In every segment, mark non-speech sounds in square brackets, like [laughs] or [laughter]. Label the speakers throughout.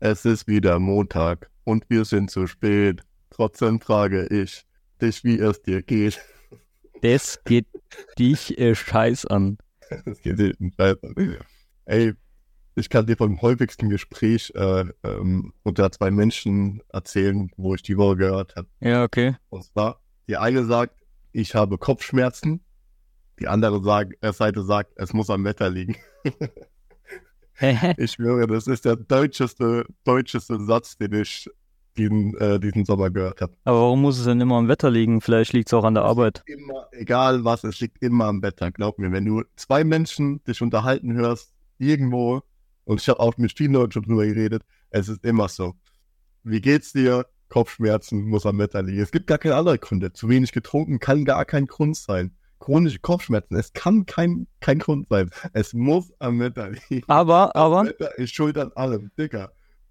Speaker 1: Es ist wieder Montag und wir sind zu spät. Trotzdem frage ich dich, wie es dir geht.
Speaker 2: Das geht dich äh, scheiß an. Das geht dich scheiß
Speaker 1: an. Ey, ich kann dir vom häufigsten Gespräch äh, ähm, unter zwei Menschen erzählen, wo ich die Woche gehört habe.
Speaker 2: Ja, okay.
Speaker 1: Und zwar, die eine sagt, ich habe Kopfschmerzen. Die andere sagt, äh, Seite sagt, es muss am Wetter liegen. [laughs] [laughs] ich schwöre, das ist der deutscheste, deutscheste Satz, den ich diesen, äh, diesen Sommer gehört habe.
Speaker 2: Aber warum muss es denn immer am Wetter liegen? Vielleicht liegt es auch an der es Arbeit.
Speaker 1: Immer, egal was, es liegt immer am Wetter. Glaub mir, wenn du zwei Menschen dich unterhalten hörst, irgendwo, und ich habe auch mit vielen Leuten schon drüber geredet, es ist immer so. Wie geht's dir? Kopfschmerzen muss am Wetter liegen. Es gibt gar keine anderen Gründe. Zu wenig getrunken kann gar kein Grund sein chronische Kopfschmerzen. Es kann kein, kein Grund sein. Es muss am Wetter liegen.
Speaker 2: Aber, das aber.
Speaker 1: Wetter ist schuld an allem, Digga.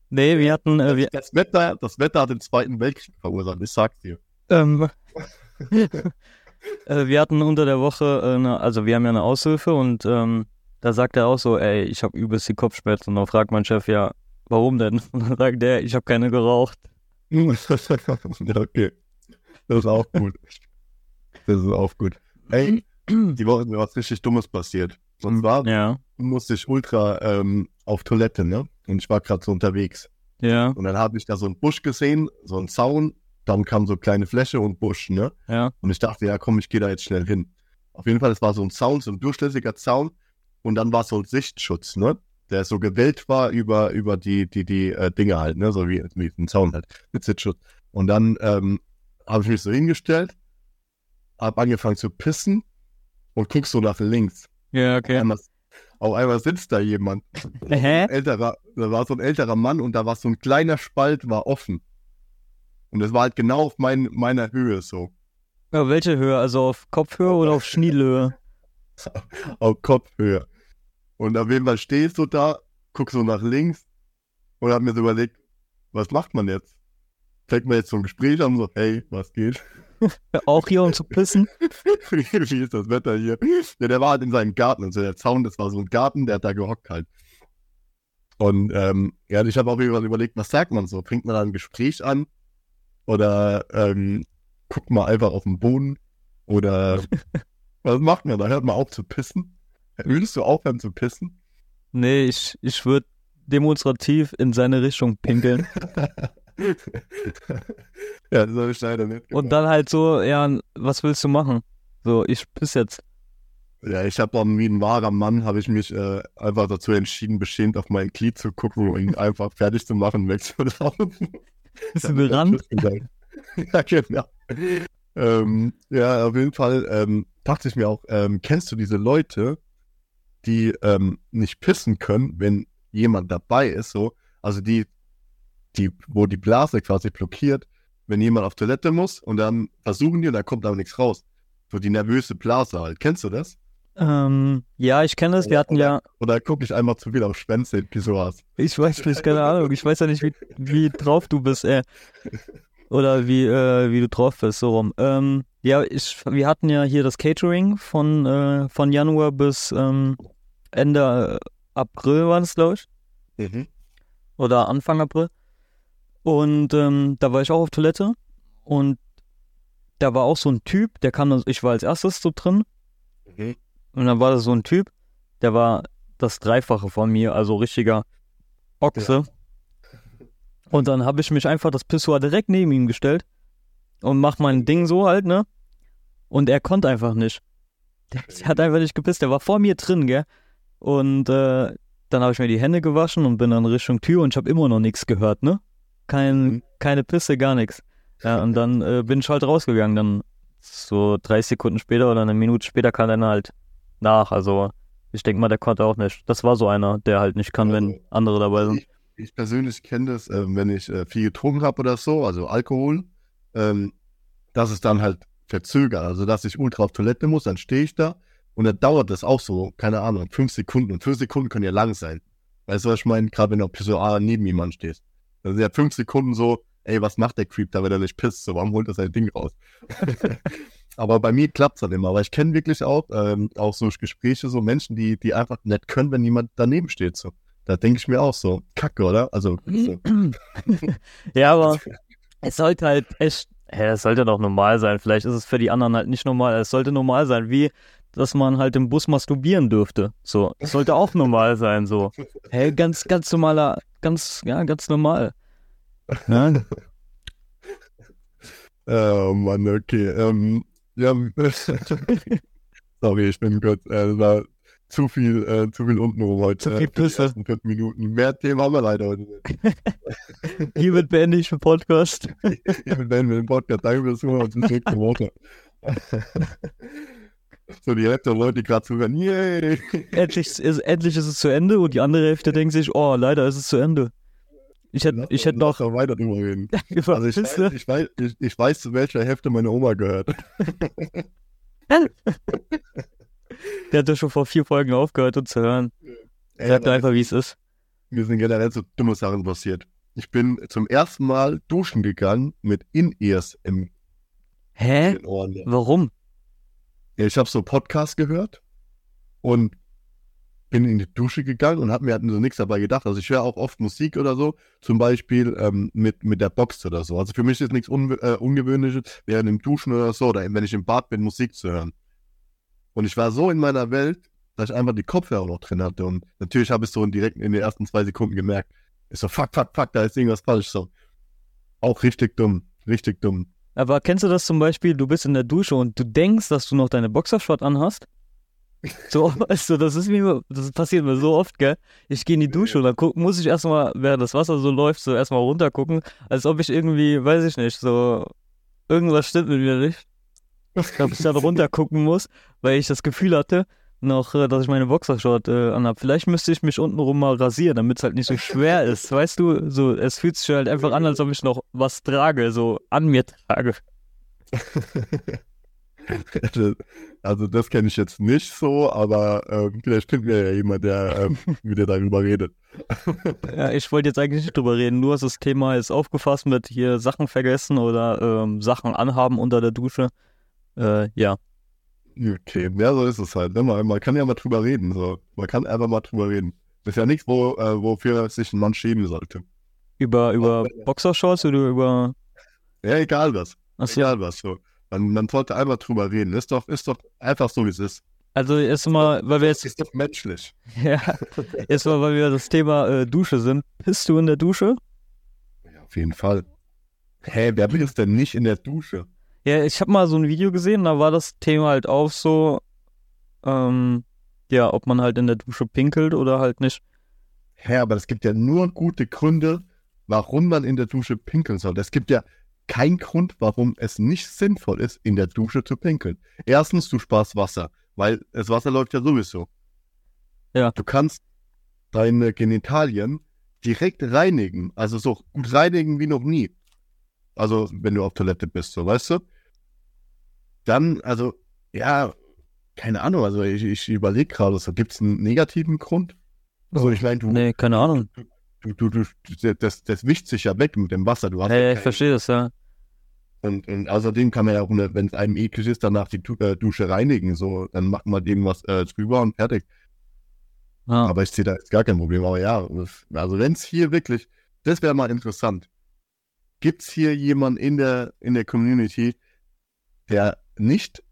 Speaker 2: Nee, wir hatten. Äh, wir
Speaker 1: das, Wetter, das Wetter hat den Zweiten Weltkrieg verursacht, ich sag's dir. Ähm.
Speaker 2: [laughs] Äh, wir hatten unter der Woche, eine, äh, also wir haben ja eine Aushilfe und ähm, da sagt er auch so, ey, ich habe übelst die Kopfschmerzen. Und dann fragt mein Chef, ja, warum denn? [laughs] Und dann sagt der, ich habe keine geraucht. [laughs] okay.
Speaker 1: Das ist auch gut. Das ist auch gut ey, mhm. die Woche ist mir was richtig Dummes passiert. Sonst mhm. war, ja. musste ich ultra ähm, auf Toilette, ne? Und ich war gerade so unterwegs.
Speaker 2: Ja.
Speaker 1: Und dann habe ich da so einen Busch gesehen, so einen Zaun. Dann kam so kleine Fläche und Busch, ne?
Speaker 2: Ja.
Speaker 1: Und ich dachte, ja, komm, ich gehe da jetzt schnell hin. Auf jeden Fall, es war so ein Zaun, so ein durchlässiger Zaun. Und dann war so ein Sichtschutz, ne? Der so gewellt war über, über die, die, die äh, Dinge halt, ne? So wie, wie ein Zaun halt, mit Sichtschutz. Und dann ähm, habe ich mich so hingestellt hab angefangen zu pissen und guck so nach links.
Speaker 2: Ja, okay.
Speaker 1: Auf einmal, auf einmal sitzt da jemand. Hä? Älterer, da war so ein älterer Mann und da war so ein kleiner Spalt, war offen. Und das war halt genau auf mein, meiner Höhe so.
Speaker 2: Ja, welche Höhe? Also auf Kopfhöhe oder auf Schniedelhöhe?
Speaker 1: [laughs] auf Kopfhöhe. Und auf jeden Fall stehst du da, guckst so nach links und hab mir so überlegt, was macht man jetzt? Fängt man jetzt so ein Gespräch an, so, hey, was geht?
Speaker 2: [laughs] auch hier, um zu pissen. [laughs] Wie ist
Speaker 1: das Wetter hier? Ja, der war halt in seinem Garten. Also der Zaun, das war so ein Garten, der hat da gehockt halt. Und ähm, ja, ich habe auch überlegt, was sagt man so? Fängt man da ein Gespräch an? Oder ähm, guckt man einfach auf den Boden? Oder [laughs] was macht man da? Hört man auf zu pissen? Würdest du aufhören zu pissen?
Speaker 2: Nee, ich, ich würde demonstrativ in seine Richtung pinkeln. [laughs] ja, das habe ich leider nicht gemacht. Und dann halt so, ja, was willst du machen? So, ich bis jetzt.
Speaker 1: Ja, ich habe dann wie ein wahrer Mann, habe ich mich äh, einfach dazu entschieden, beschämt auf mein Glied zu gucken und ihn einfach fertig zu machen, wegzulaufen. Ist ein Rand. ja, genau. Ähm, ja, auf jeden Fall ähm, dachte ich mir auch, ähm, kennst du diese Leute, die ähm, nicht pissen können, wenn jemand dabei ist, so? Also die die, wo die Blase quasi blockiert, wenn jemand auf Toilette muss und dann versuchen die und da kommt aber nichts raus. So die nervöse Blase halt. Kennst du das? Ähm,
Speaker 2: ja, ich kenne das. Wir hatten ja.
Speaker 1: Oder gucke ich einmal zu viel auf Schwänze in Pissoirs?
Speaker 2: Ich weiß nicht, keine Ahnung. Ich weiß ja nicht, wie, wie drauf du bist, ey. Äh, oder wie, äh, wie du drauf bist, so rum. Ähm, ja, ich, wir hatten ja hier das Catering von, äh, von Januar bis ähm, Ende April war das, glaube ich. Mhm. Oder Anfang April. Und ähm, da war ich auch auf Toilette und da war auch so ein Typ, der kam, ich war als erstes so drin. Mhm. Und dann war da so ein Typ, der war das Dreifache von mir, also richtiger Ochse. Ja. Und dann habe ich mich einfach das Pissoir direkt neben ihm gestellt und mach mein Ding so halt, ne? Und er konnte einfach nicht. Der, der hat einfach nicht gepisst, der war vor mir drin, gell? Und äh, dann habe ich mir die Hände gewaschen und bin dann Richtung Tür und ich habe immer noch nichts gehört, ne? kein, mhm. keine Pisse, gar nichts. Ja, und dann äh, bin ich halt rausgegangen. Dann so 30 Sekunden später oder eine Minute später kam dann halt nach. Also ich denke mal, der konnte auch nicht. Das war so einer, der halt nicht kann, wenn also, andere dabei sind. Ich,
Speaker 1: ich persönlich kenne das, äh, wenn ich äh, viel getrunken habe oder so, also Alkohol, ähm, dass es dann halt verzögert. Also dass ich ultra auf Toilette muss, dann stehe ich da und dann dauert das auch so, keine Ahnung, fünf Sekunden. Und fünf Sekunden können ja lang sein. Weißt du, was ich meine? Gerade wenn du auf neben jemandem stehst. Also sie hat fünf Sekunden so, ey, was macht der Creep da, wenn er nicht pisst? So, warum holt er sein Ding raus? [laughs] Aber bei mir klappt es dann halt immer. Aber ich kenne wirklich auch, ähm, auch so Gespräche, so Menschen, die, die einfach nett können, wenn jemand daneben steht. So. Da denke ich mir auch so, kacke, oder? Also. So.
Speaker 2: [clears throat] ja, aber es sollte halt echt, ja, es sollte doch normal sein. Vielleicht ist es für die anderen halt nicht normal. Es sollte normal sein, wie dass man halt im Bus masturbieren dürfte. So, das sollte auch normal sein, so. [laughs] Hey, ganz, ganz normaler, ganz, ja, ganz normal. Ne? [laughs] oh Mann,
Speaker 1: okay. Ähm, ja, [laughs] sorry, ich bin kurz, äh, war zu viel, äh, zu viel untenrum heute. Zu viel Pisse. fünf Minuten. Mehr Themen haben
Speaker 2: wir leider heute nicht. Hiermit beende ich den Podcast. Hiermit beenden wir den Podcast. Danke fürs Zuhören und bis nächste Woche. So die Hälfte der wollte gerade zuhören. Yay! Endlich ist, endlich ist es zu Ende und die andere Hälfte denkt sich, oh, leider ist es zu Ende. Ich hätte ich hätt noch. Doch weiter drüber reden. [laughs] Genau.
Speaker 1: also ich, weiß, ich, weiß, ich, ich weiß, zu welcher Hälfte meine Oma gehört. [laughs]
Speaker 2: Der hat ja schon vor vier Folgen aufgehört, uns zu hören. Ey, Sagt einfach, wie es ist.
Speaker 1: Mir sind generell so dumme Sachen passiert. Ich bin zum ersten Mal duschen gegangen mit In-Ears im
Speaker 2: Hä? Ohren, ja. Warum?
Speaker 1: ich habe so einen Podcast gehört und bin in die Dusche gegangen und habe mir halt so nichts dabei gedacht. Also ich höre auch oft Musik oder so, zum Beispiel ähm, mit, mit der Box oder so. Also für mich ist nichts un äh, Ungewöhnliches, während im Duschen oder so, oder wenn ich im Bad bin, Musik zu hören. Und ich war so in meiner Welt, dass ich einfach die Kopfhörer noch drin hatte. Und natürlich habe ich so direkt in den ersten zwei Sekunden gemerkt, ist so, fuck, fuck, fuck, da ist irgendwas falsch. So, auch richtig dumm, richtig dumm.
Speaker 2: Aber kennst du das zum Beispiel, du bist in der Dusche und du denkst, dass du noch deine Boxershot anhast? [laughs] So, weißt also, du, das ist mir, das passiert mir so oft, gell? Ich gehe in die Dusche und dann guck, muss ich erstmal, während das Wasser so läuft, so erstmal runtergucken, als ob ich irgendwie, weiß ich nicht, so irgendwas stimmt mit mir nicht. Ob ich dann runtergucken muss, weil ich das Gefühl hatte, noch, äh, dass ich meine Boxershort äh, anhab. Vielleicht müsste ich mich untenrum mal rasieren, damit es halt nicht so schwer ist. Weißt du, so, es fühlt sich halt einfach an, als ob ich noch was trage, so an mir trage. [laughs]
Speaker 1: also das kenne ich jetzt nicht so, aber ähm, vielleicht finden wir ja jemand, der ähm, [laughs] mit dir darüber redet.
Speaker 2: ja, ich wollte jetzt eigentlich nicht drüber reden, nur das Thema ist aufgefasst mit hier Sachen vergessen oder ähm, Sachen anhaben unter der Dusche. Äh, ja,
Speaker 1: Okay, Ja, so ist es halt. Ne? Man, man kann ja mal drüber reden. So. Man kann einfach mal drüber reden. Das ist ja nichts, wo, äh, wofür sich ein Mann schämen sollte.
Speaker 2: Über, über also, Boxershorts oder über.
Speaker 1: Ja, egal was.
Speaker 2: Ach so. Egal was. So.
Speaker 1: Man, man sollte einfach drüber reden. Ist doch, ist doch einfach so, wie es ist.
Speaker 2: Also erstmal, weil wir jetzt. Ist doch menschlich. [laughs] Ja. erstmal, weil wir das Thema äh, Dusche sind. Bist du in der Dusche?
Speaker 1: Ja, auf jeden Fall. Hä, hey, wer bist denn nicht in der Dusche?
Speaker 2: Ja, ich habe mal so ein Video gesehen, da war das Thema halt auch so, ähm, ja, ob man halt in der Dusche pinkelt oder halt nicht.
Speaker 1: Ja, aber es gibt ja nur gute Gründe, warum man in der Dusche pinkeln soll. Es gibt ja keinen Grund, warum es nicht sinnvoll ist, in der Dusche zu pinkeln. Erstens, du sparst Wasser, weil das Wasser läuft ja sowieso. Ja. Du kannst deine Genitalien direkt reinigen, also so gut reinigen wie noch nie. Also, wenn du auf Toilette bist, so weißt du? dann, also, ja, keine Ahnung, also ich, ich überlege gerade, also, gibt es einen negativen Grund?
Speaker 2: Also ich meine, du. Nee, keine Ahnung. Du,
Speaker 1: du, du, du, das, das wischt sich ja weg mit dem Wasser. Du hast
Speaker 2: hey, ja ich verstehe das, ja.
Speaker 1: Und, und, außerdem kann man ja auch, wenn es einem eklig ist, danach die äh, Dusche reinigen. So, dann macht man irgendwas äh, drüber und fertig. Ah. Aber ich sehe da jetzt gar kein Problem. Aber ja, also wenn es hier wirklich, das wäre mal interessant. Gibt es hier jemanden in der, in der Community, der nicht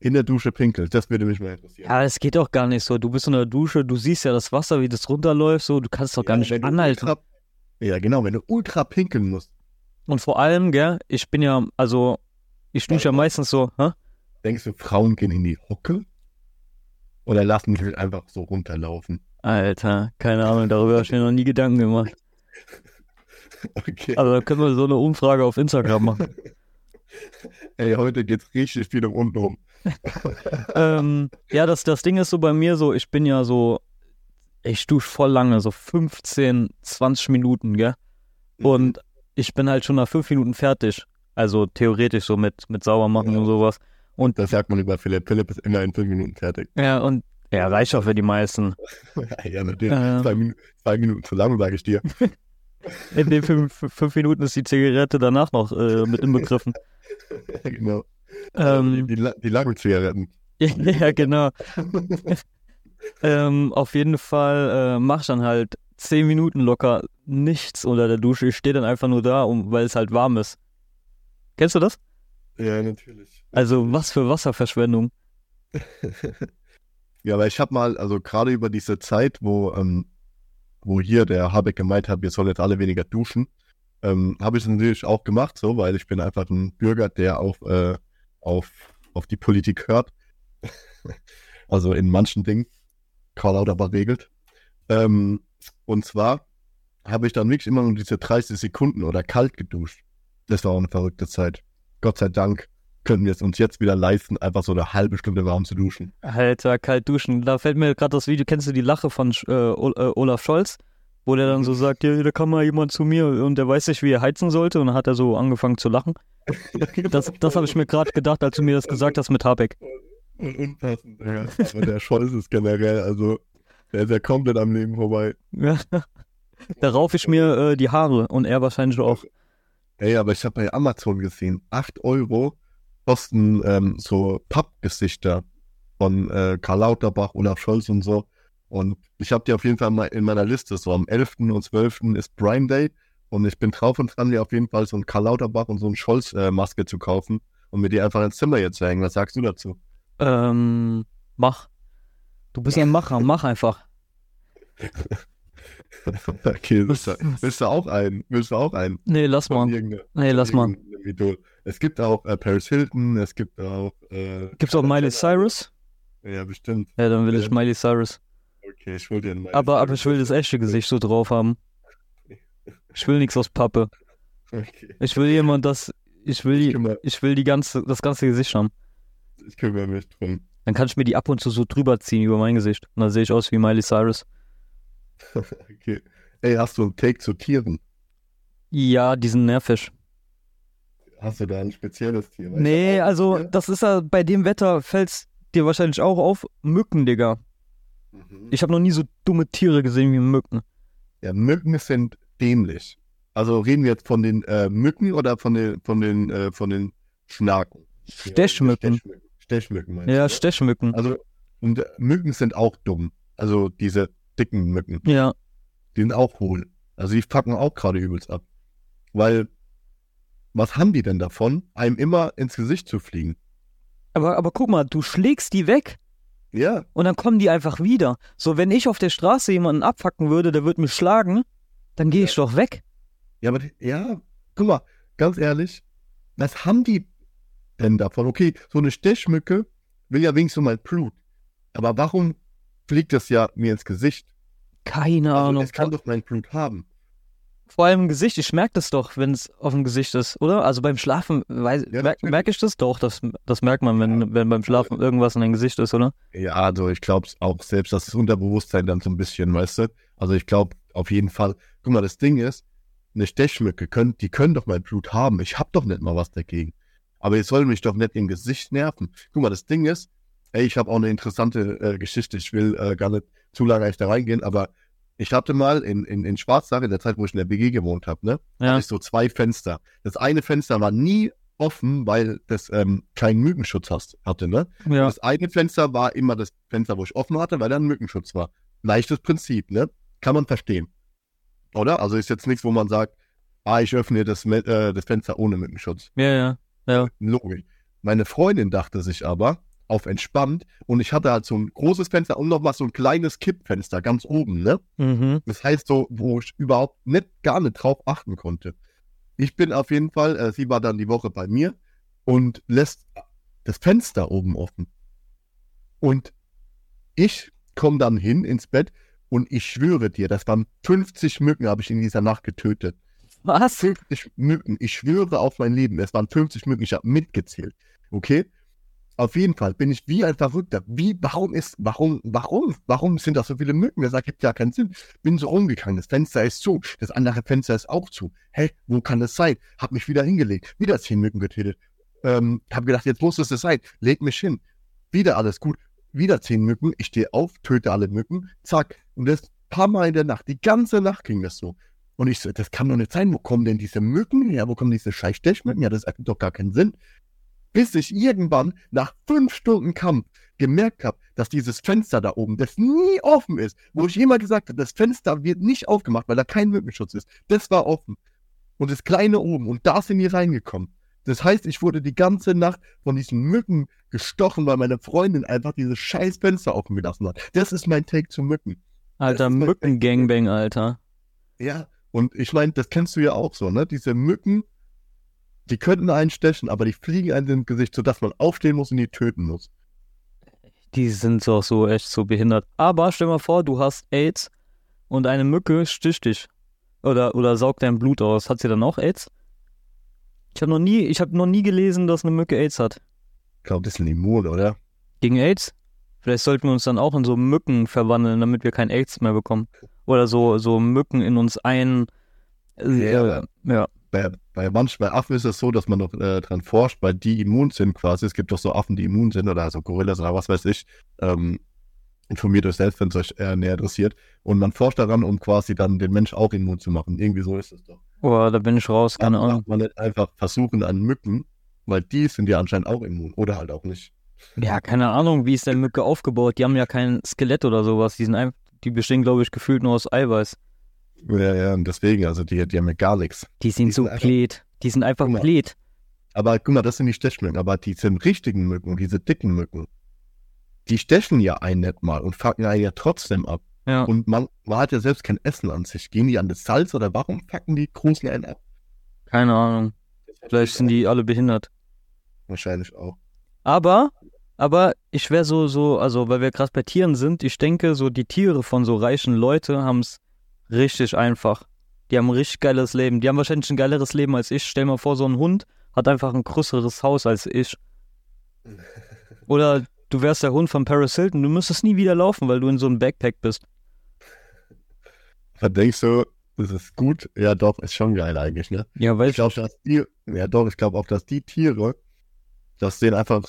Speaker 1: in der Dusche pinkelt. Das würde mich mal interessieren.
Speaker 2: Ja, es geht doch gar nicht so. Du bist in der Dusche, du siehst ja das Wasser, wie das runterläuft, so, du kannst doch gar nicht anhalten.
Speaker 1: Ultra, ja, genau, wenn du ultra pinkeln musst.
Speaker 2: Und vor allem, gell, ich bin ja, also, ich dusche ja, meistens so, hä?
Speaker 1: Denkst du, Frauen gehen in die Hocke? Oder lassen sich einfach so runterlaufen?
Speaker 2: Alter, keine Ahnung, darüber habe ich mir noch nie Gedanken gemacht. [laughs] Okay. Also da können wir so eine Umfrage auf Instagram machen. [laughs]
Speaker 1: Ey, heute geht's richtig viel um unten rum.
Speaker 2: ähm, ja, das, das Ding ist so bei mir so, ich bin ja so, ich dusche voll lange, so 15, 20 Minuten, gell? Mhm. Und ich bin halt schon nach fünf Minuten fertig. Also theoretisch so mit, mit Saubermachen ja. und sowas. Und das
Speaker 1: sagt man über Philipp. Philipp ist immer in fünf Minuten fertig.
Speaker 2: Ja, und ja, reicht auch für die meisten. [laughs] ja,
Speaker 1: natürlich. Äh, zwei, Minuten, zwei Minuten zu lang, sage ich dir.
Speaker 2: [laughs] in den fünf, fünf Minuten ist die Zigarette danach noch äh, mit inbegriffen. [laughs] [laughs] genau.
Speaker 1: Äh, ähm, die, die, die Lagenzigaretten.
Speaker 2: [laughs] ja, genau. ähm, auf jeden Fall äh, mach ich dann halt zehn Minuten locker nichts unter der Dusche. Ich stehe dann einfach nur da, um, weil es halt warm ist. Kennst du das? Ja, natürlich. Also was für Wasserverschwendung.
Speaker 1: [laughs] ja, aber ich habe mal, also gerade über diese Zeit, wo, ähm, wo hier der Habeck gemeint hat, wir sollen jetzt alle weniger duschen, ähm, Habe ich natürlich auch gemacht, so, weil ich bin einfach ein Bürger, der auf, äh, auf, auf die Politik hört. [laughs] also in manchen Dingen. Karl aber regelt. Ähm, und zwar habe ich dann wirklich immer nur diese 30 Sekunden oder kalt geduscht. Das war auch eine verrückte Zeit. Gott sei Dank können wir es uns jetzt wieder leisten, einfach so eine halbe Stunde warm zu duschen.
Speaker 2: Alter, kalt duschen. Da fällt mir gerade das Video, kennst du die Lache von äh, äh, Olaf Scholz? wo der dann so sagt, ja, da kam mal jemand zu mir und der weiß nicht, wie er heizen sollte und dann hat er so angefangen zu lachen. Das, das habe ich mir gerade gedacht, als du mir das gesagt hast mit Habeck. Und unpassend,
Speaker 1: ja. Aber der Scholz ist generell, also der ist ja komplett am Leben vorbei. Ja.
Speaker 2: Da raufe ich mir äh, die Haare und er wahrscheinlich auch.
Speaker 1: Ey, aber ich habe bei Amazon gesehen, 8 Euro kosten ähm, so Pappgesichter von äh, Karl Lauterbach, Olaf Scholz und so. Und ich habe die auf jeden Fall mal in meiner Liste. So am 11. und 12. ist Prime Day. Und ich bin drauf und dran, dir auf jeden Fall so ein Karl Lauterbach und so ein Scholz-Maske äh, zu kaufen und mir die einfach ins Zimmer jetzt hängen. Was sagst du dazu?
Speaker 2: Ähm, mach. Du bist ja ein Macher, mach einfach.
Speaker 1: [laughs] okay, willst du, willst du, auch einen? Willst du auch einen?
Speaker 2: Nee, lass mal. Nee, lass mal.
Speaker 1: Es gibt auch äh, Paris Hilton, es gibt auch.
Speaker 2: Äh, es auch Miley Cyrus? Ja, bestimmt. Ja, dann will ich äh, Miley Cyrus. Okay, ich will dir ein aber, aber ich will das echte Gesicht so drauf haben. Ich will nichts aus Pappe. Okay. Ich will jemand, das. Ich will, ich, ich will die ganze, das ganze Gesicht haben. Ich kümmere mich drum. Dann kann ich mir die ab und zu so drüber ziehen über mein Gesicht. Und dann sehe ich aus wie Miley Cyrus.
Speaker 1: [laughs] okay. Ey, hast du einen Take zu Tieren?
Speaker 2: Ja, die sind nervig.
Speaker 1: Hast du da ein spezielles Tier?
Speaker 2: nee, also das ist ja bei dem Wetter fällt's dir wahrscheinlich auch auf. Mücken, Digga. Mhm. Ich habe noch nie so dumme Tiere gesehen wie Mücken.
Speaker 1: Ja, Mücken sind dämlich. Also reden wir jetzt von den äh, Mücken oder von den von den äh, von den
Speaker 2: Schnaken? Stechmücken. Stechmücken, meinst ja, du? Ja, Stechmücken.
Speaker 1: Also und äh, Mücken sind auch dumm. Also diese dicken Mücken. Ja. Die sind auch hohl. Also die packen auch gerade übelst ab. Weil was haben die denn davon, einem immer ins Gesicht zu fliegen?
Speaker 2: Aber, aber guck mal, du schlägst die weg
Speaker 1: ja.
Speaker 2: Und dann kommen die einfach wieder. So, wenn ich auf der Straße jemanden abfacken würde, der würde mich schlagen, dann gehe ja. ich doch weg.
Speaker 1: Ja, aber, ja, guck mal, ganz ehrlich, was haben die denn davon? Okay, so eine Stechmücke will ja wenigstens mal Blut. Aber warum fliegt das ja mir ins Gesicht?
Speaker 2: Keine also, Ahnung. Es
Speaker 1: kann doch mein Blut haben.
Speaker 2: Vor allem im Gesicht, ich merke das doch, wenn es auf dem Gesicht ist, oder? Also beim Schlafen ja, merke merk ich das doch, das, das merkt man, wenn, wenn beim Schlafen irgendwas in deinem Gesicht ist, oder?
Speaker 1: Ja, also ich glaube auch selbst das Unterbewusstsein dann so ein bisschen, weißt du? Also ich glaube auf jeden Fall, guck mal, das Ding ist, eine Stechmücke, können, die können doch mein Blut haben, ich habe doch nicht mal was dagegen. Aber ihr sollt mich doch nicht im Gesicht nerven. Guck mal, das Ding ist, ey, ich habe auch eine interessante äh, Geschichte, ich will äh, gar nicht zu lange da reingehen, aber ich hatte mal in, in, in Schwarzach, in der Zeit, wo ich in der BG gewohnt habe, ne, ja. hatte ich so zwei Fenster. Das eine Fenster war nie offen, weil das ähm, keinen Mückenschutz hast, hatte. Ne? Ja. Das eine Fenster war immer das Fenster, wo ich offen hatte, weil da ein Mückenschutz war. Leichtes Prinzip, ne? Kann man verstehen. Oder? Also ist jetzt nichts, wo man sagt, ah, ich öffne das, äh, das Fenster ohne Mückenschutz. Ja, ja, ja. Logisch. Meine Freundin dachte sich aber, auf entspannt. Und ich hatte halt so ein großes Fenster und nochmal so ein kleines Kippfenster ganz oben, ne? Mhm. Das heißt so, wo ich überhaupt nicht, gar nicht drauf achten konnte. Ich bin auf jeden Fall, äh, sie war dann die Woche bei mir und lässt das Fenster oben offen. Und ich komme dann hin ins Bett und ich schwöre dir, das waren 50 Mücken, habe ich in dieser Nacht getötet. Was? 50 Mücken, ich schwöre auf mein Leben, es waren 50 Mücken, ich habe mitgezählt. Okay? Auf jeden Fall bin ich wie ein Verrückter. Wie, warum ist, warum, warum, warum sind da so viele Mücken? Das ergibt ja keinen Sinn. Bin so rumgegangen, das Fenster ist zu, das andere Fenster ist auch zu. Hä, hey, wo kann das sein? Hab mich wieder hingelegt, wieder zehn Mücken getötet. Ähm, hab gedacht, jetzt muss es das sein. Leg mich hin. Wieder alles gut. Wieder zehn Mücken. Ich stehe auf, töte alle Mücken. Zack. Und das paar Mal in der Nacht. Die ganze Nacht ging das so. Und ich so, das kann doch nicht sein. Wo kommen denn diese Mücken her? Wo kommen diese Scheiß-Stechmücken her? Das ergibt doch gar keinen Sinn bis ich irgendwann nach fünf Stunden Kampf gemerkt habe, dass dieses Fenster da oben, das nie offen ist, wo ich immer gesagt habe, das Fenster wird nicht aufgemacht, weil da kein Mückenschutz ist, das war offen. Und das kleine oben, und da sind die reingekommen. Das heißt, ich wurde die ganze Nacht von diesen Mücken gestochen, weil meine Freundin einfach dieses scheiß Fenster offen gelassen hat. Das ist mein Take zu Mücken.
Speaker 2: Alter, Mückengangbang, Alter.
Speaker 1: Ja, und ich meine, das kennst du ja auch so, ne? Diese Mücken, die könnten einen stechen, aber die fliegen einem ins Gesicht, sodass man aufstehen muss und die töten muss.
Speaker 2: Die sind doch so echt so behindert. Aber stell mal vor, du hast AIDS und eine Mücke sticht dich. Oder, oder saugt dein Blut aus. Hat sie dann auch AIDS? Ich habe noch nie, noch nie gelesen, dass eine Mücke AIDS hat.
Speaker 1: Ich glaube, das ist ein Immun, oder?
Speaker 2: Gegen AIDS? Vielleicht sollten wir uns dann auch in so Mücken verwandeln, damit wir kein AIDS mehr bekommen. Oder so, so Mücken in uns ein. Äh,
Speaker 1: ja bei, bei manch, bei Affen ist es so, dass man noch äh, dran forscht, weil die immun sind quasi. Es gibt doch so Affen, die immun sind oder also Gorillas oder was weiß ich. Ähm, informiert euch selbst, wenn es euch äh, näher interessiert. Und man forscht daran, um quasi dann den Mensch auch immun zu machen. Irgendwie so ist es doch.
Speaker 2: Boah, da bin ich raus, keine Ahnung.
Speaker 1: man nicht einfach versuchen an Mücken, weil die sind ja anscheinend auch immun oder halt auch nicht.
Speaker 2: Ja, keine Ahnung, wie ist denn Mücke aufgebaut? Die haben ja kein Skelett oder sowas. Die sind einfach, die bestehen, glaube ich, gefühlt nur aus Eiweiß.
Speaker 1: Ja, ja, und deswegen, also die, die haben ja gar nichts.
Speaker 2: Die sind die so blöd. Die sind einfach blöd.
Speaker 1: Aber guck mal, das sind die Stechmücken. Aber die sind richtigen Mücken, diese dicken Mücken. Die stechen ja einen nicht mal und fucken einen ja trotzdem ab. Ja. Und man, man hat ja selbst kein Essen an sich. Gehen die an das Salz oder warum fucken die Großen einen ab?
Speaker 2: Keine Ahnung. Vielleicht sind die alle behindert.
Speaker 1: Wahrscheinlich auch.
Speaker 2: Aber, aber ich wäre so, so, also weil wir krass bei Tieren sind, ich denke, so die Tiere von so reichen Leuten haben es richtig einfach. Die haben ein richtig geiles Leben. Die haben wahrscheinlich ein geileres Leben als ich. Stell mal vor, so ein Hund hat einfach ein größeres Haus als ich. [laughs] Oder du wärst der Hund von Paris Hilton. Du müsstest nie wieder laufen, weil du in so einem Backpack bist.
Speaker 1: Da denkst du, das ist gut. Ja, doch, ist schon geil eigentlich, ne?
Speaker 2: Ja, weil ich glaube,
Speaker 1: dass die, ja doch, ich glaube auch, dass die Tiere, dass denen einfach,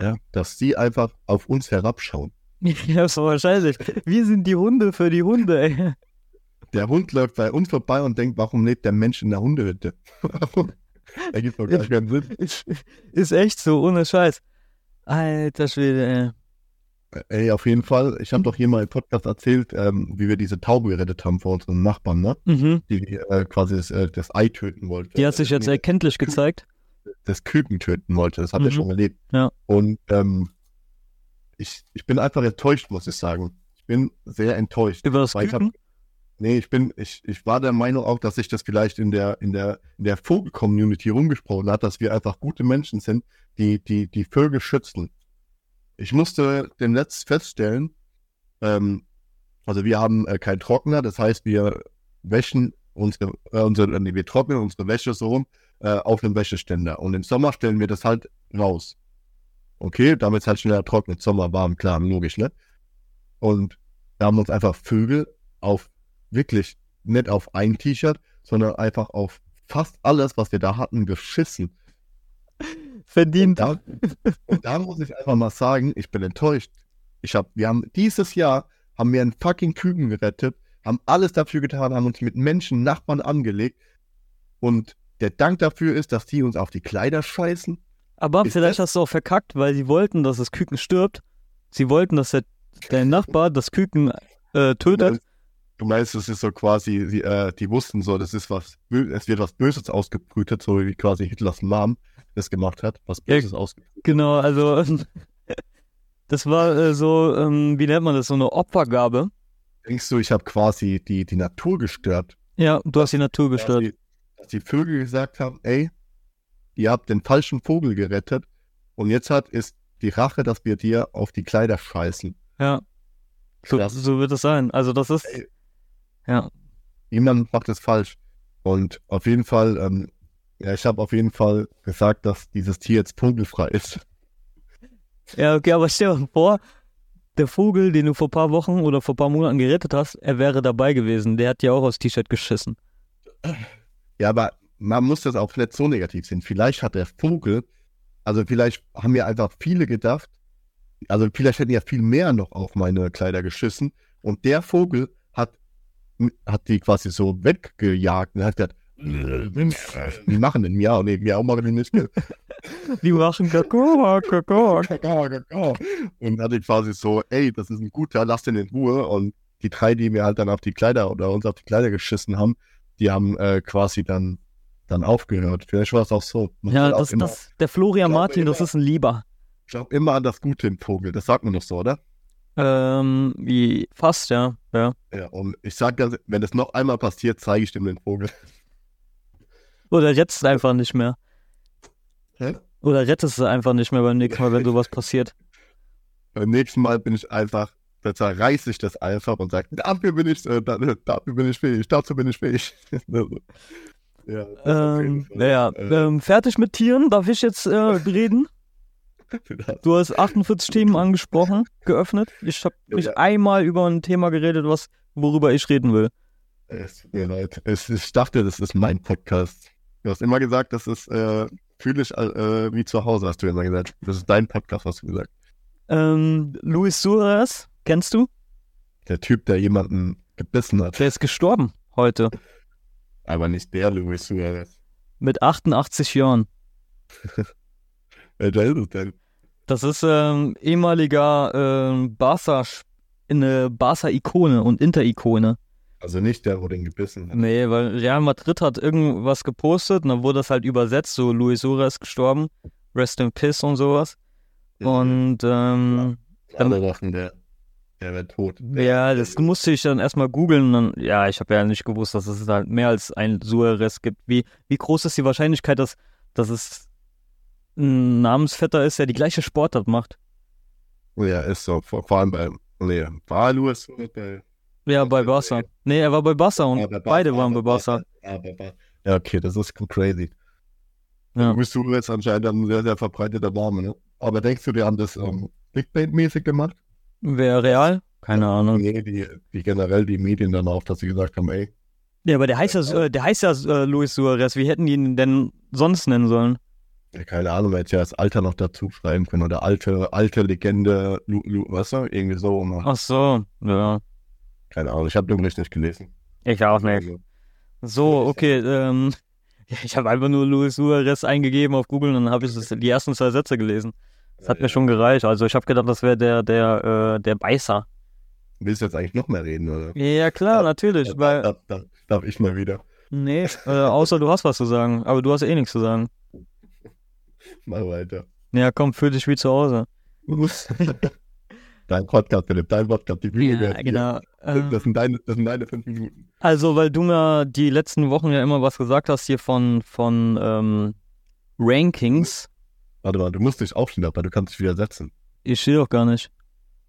Speaker 1: ja, dass die einfach auf uns herabschauen. [laughs]
Speaker 2: Ja, so wahrscheinlich. Wir sind die Hunde für die Hunde, ey.
Speaker 1: Der Hund läuft bei uns vorbei und denkt, warum lebt der Mensch in der Hundehütte? [laughs] er
Speaker 2: gibt doch gar keinen Sinn. Ist echt so, ohne Scheiß. Alter Schwede,
Speaker 1: ey. Ey, auf jeden Fall. Ich habe mhm. doch hier mal im Podcast erzählt, ähm, wie wir diese Taube gerettet haben vor unseren Nachbarn, ne? Mhm. Die äh, quasi das, äh, das, Ei töten wollte.
Speaker 2: Die hat sich jetzt erkenntlich gezeigt.
Speaker 1: Das Küken töten wollte, das hat mhm. er schon erlebt. Ja. Und ähm, ich, ich bin einfach enttäuscht, muss ich sagen. Ich bin sehr enttäuscht. Über das Küken? Nee, ich bin, ich, ich war der Meinung auch, dass sich das vielleicht in der, in der, in der Vogel-Community rumgesprochen hat, dass wir einfach gute Menschen sind, die, die, die Vögel schützen. Ich musste dem Netz feststellen, ähm, also wir haben äh, keinen Trockner, das heißt, wir wäschen unsere, äh, unsere äh, nee, wir trocknen unsere Wäsche so rum äh, auf dem Wäscheständer. Und im Sommer stellen wir das halt raus. Okay, damit es halt schneller trocknet, Sommer, warm, klar, logisch, ne? Und da haben uns einfach Vögel auf wirklich nicht auf ein T-Shirt, sondern einfach auf fast alles, was wir da hatten, geschissen. Verdient. Und da, und da muss ich einfach mal sagen, ich bin enttäuscht. Ich hab, wir haben dieses Jahr haben wir einen fucking Küken gerettet, haben alles dafür getan, haben uns mit Menschen, Nachbarn angelegt. Und der Dank dafür ist, dass die uns auf die Kleider scheißen.
Speaker 2: Aber ist vielleicht das? hast du auch verkackt, weil sie wollten, dass das Küken stirbt. Sie wollten, dass der, dein Nachbar das Küken äh, tötet
Speaker 1: Du meinst, das ist so quasi, die, äh, die wussten so, das ist was, es wird was Böses ausgebrütet, so wie quasi Hitlers Mom das gemacht hat, was Böses ja, ausgebrütet.
Speaker 2: Genau, also [laughs] das war äh, so, ähm, wie nennt man das, so eine Opfergabe.
Speaker 1: Denkst du, ich habe quasi die, die Natur gestört?
Speaker 2: Ja, du hast die Natur gestört.
Speaker 1: Dass die, dass die Vögel gesagt haben, ey, ihr habt den falschen Vogel gerettet und jetzt hat ist die Rache, dass wir dir auf die Kleider scheißen. Ja.
Speaker 2: So, so, wird es sein. Also das ist. Ey,
Speaker 1: ja. Niemand macht es falsch. Und auf jeden Fall, ähm, ja, ich habe auf jeden Fall gesagt, dass dieses Tier jetzt punktefrei ist.
Speaker 2: Ja, okay, aber stell dir mal vor, der Vogel, den du vor ein paar Wochen oder vor ein paar Monaten gerettet hast, er wäre dabei gewesen. Der hat ja auch aufs T-Shirt geschissen.
Speaker 1: Ja, aber man muss das auch vielleicht so negativ sehen. Vielleicht hat der Vogel, also vielleicht haben ja einfach viele gedacht, also vielleicht hätten ja viel mehr noch auf meine Kleider geschissen. Und der Vogel hat die quasi so weggejagt und hat gesagt, wie machen denn Miau, nee, Miau machen die nicht. Die machen Kakao, Kakao, Kakao, Kakao. Und hatte ich quasi so, ey, das ist ein guter, lass den in Ruhe. Und die drei, die mir halt dann auf die Kleider oder uns auf die Kleider geschissen haben, die haben äh, quasi dann, dann aufgehört. Vielleicht war es auch so. Man ja, das, auch
Speaker 2: das, der Florian Martin, immer, das ist ein Lieber.
Speaker 1: Ich glaube immer an das Gute im Vogel, das sagt man doch so, oder?
Speaker 2: Ähm, wie fast,
Speaker 1: ja. Ja, ja und ich sag ganz, wenn das noch einmal passiert, zeige ich dem den Vogel.
Speaker 2: Oder jetzt einfach nicht mehr. Hä? Oder rettest du einfach nicht mehr beim nächsten Mal, wenn sowas [laughs] passiert.
Speaker 1: Beim nächsten Mal bin ich einfach, da zerreiße ich das einfach und sage, dafür bin ich, äh, dafür bin ich fähig, dazu bin ich
Speaker 2: fähig.
Speaker 1: [laughs]
Speaker 2: ja, ähm, naja, äh, ähm, fertig mit Tieren, darf ich jetzt äh, reden? Du hast 48 Themen angesprochen, geöffnet. Ich habe nicht ja, ja. einmal über ein Thema geredet, was, worüber ich reden will. Es
Speaker 1: tut mir leid. Ich dachte, das ist mein Podcast. Du hast immer gesagt, das ist äh, fühle ich äh, wie zu Hause, hast du immer gesagt. Das ist dein Podcast, hast du gesagt. Ähm,
Speaker 2: Luis Suarez, kennst du?
Speaker 1: Der Typ, der jemanden gebissen hat.
Speaker 2: Der ist gestorben heute.
Speaker 1: Aber nicht der Luis Suarez.
Speaker 2: Mit 88 Jahren. [laughs] Welcher ist es denn? Das ist ähm, ehemaliger ähm, Barca, eine Barca-Ikone und Inter-Ikone.
Speaker 1: Also nicht der, wo den gebissen
Speaker 2: hat. Nee, weil Real Madrid hat irgendwas gepostet und dann wurde das halt übersetzt, so Luis Suarez gestorben, Rest in Piss und sowas. und ähm, ja, dann der, der wäre tot. Der ja, das musste ich dann erstmal googeln ja, ich habe ja nicht gewusst, dass es halt mehr als ein Suarez gibt. Wie, wie groß ist die Wahrscheinlichkeit, dass, dass es ein Namensvetter ist, der die gleiche Sportart macht.
Speaker 1: Oh ja, ist so. Vor, vor allem bei. Nee, war Luis bei.
Speaker 2: Ja, bei Barca. Nee, er war bei Barca und Barca, beide waren bei Barca.
Speaker 1: Ja, okay, das ist crazy. Ja. Du bist du jetzt anscheinend ein sehr, sehr verbreiteter Name, ne? Aber denkst du, die haben das ähm, Clickbait-mäßig gemacht?
Speaker 2: Wäre real? Keine ja, Ahnung. Nee,
Speaker 1: die, die, generell die Medien dann auch, dass sie gesagt haben, ey.
Speaker 2: Ja, aber der heißt ja, äh, der heißt ja äh, Luis Suarez. Wie hätten die ihn denn sonst nennen sollen?
Speaker 1: ja, keine Ahnung, man hätte ja das Alter noch dazu schreiben können oder alte, alte Legende, Lu, Lu, weißt du, irgendwie so. Immer.
Speaker 2: Ach so, ja.
Speaker 1: Keine Ahnung, ich habe den Bericht nicht gelesen. Ich auch
Speaker 2: nicht. Also, so, okay, ähm, [laughs] ich habe einfach nur Luis Suarez eingegeben auf Google und dann habe ich das, die ersten zwei Sätze gelesen. Das hat ja, mir ja. schon gereicht. Also ich habe gedacht, das wäre der, der, äh, der Beißer.
Speaker 1: Willst du jetzt eigentlich noch mehr reden, oder?
Speaker 2: Ja, klar, darf, natürlich. Darf, weil...
Speaker 1: darf, darf, ich mal wieder?
Speaker 2: Nee, äh, außer du hast was zu sagen, aber du hast eh nichts zu sagen. [laughs] Mach weiter. Ja, komm, fühl dich wie zu Hause. [laughs] dein Podcast, Philipp, dein Podcast, die Bühne ja, genau. Ähm. Das sind, deine, das sind deine fünf Minuten. Also, weil du mir die letzten Wochen ja immer was gesagt hast hier von, von ähm, Rankings.
Speaker 1: Warte mal, du musst dich aufstehen, aber du kannst dich wieder setzen.
Speaker 2: Ich stehe doch gar nicht.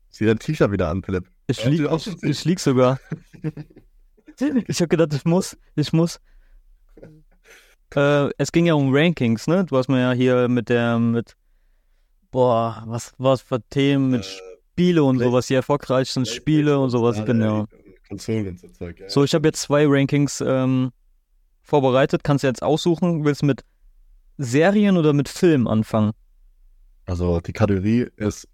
Speaker 1: Zieh dein T-Shirt wieder an, Philipp. Ich, lieg,
Speaker 2: ich, ich lieg sogar. [laughs] ich habe gedacht, ich muss, ich muss. Äh, es ging ja um Rankings, ne? Du hast mir ja hier mit der, mit, boah, was, was für Themen mit äh, Spiele und sowas, die erfolgreichsten Play Spiele und sowas, alle, genau. Konsolen so Zeug, ja. So, ich habe jetzt zwei Rankings ähm, vorbereitet, kannst du jetzt aussuchen, willst du mit Serien oder mit Film anfangen?
Speaker 1: Also die Kategorie ist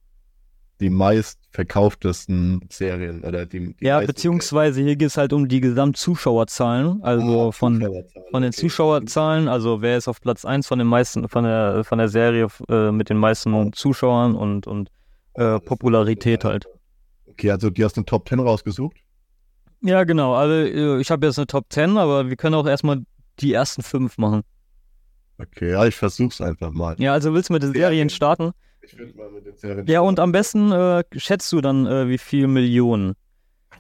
Speaker 1: die meistverkauftesten Serien oder die, die
Speaker 2: Ja, beziehungsweise hier geht es halt um die Gesamtzuschauerzahlen, also oh, von, Zuschauerzahlen, von den okay. Zuschauerzahlen, also wer ist auf Platz 1 von den meisten, von der, von der Serie äh, mit den meisten Zuschauern und, und äh, ah, Popularität halt.
Speaker 1: Okay, also du hast eine Top 10 rausgesucht?
Speaker 2: Ja, genau. Also äh, ich habe jetzt eine Top 10, aber wir können auch erstmal die ersten fünf machen.
Speaker 1: Okay, ja, ich versuch's einfach mal.
Speaker 2: Ja, also willst du mit den Serien starten? Ich würde mal mit den Zählen. Ja, und am besten äh, schätzt du dann, äh, wie viel Millionen.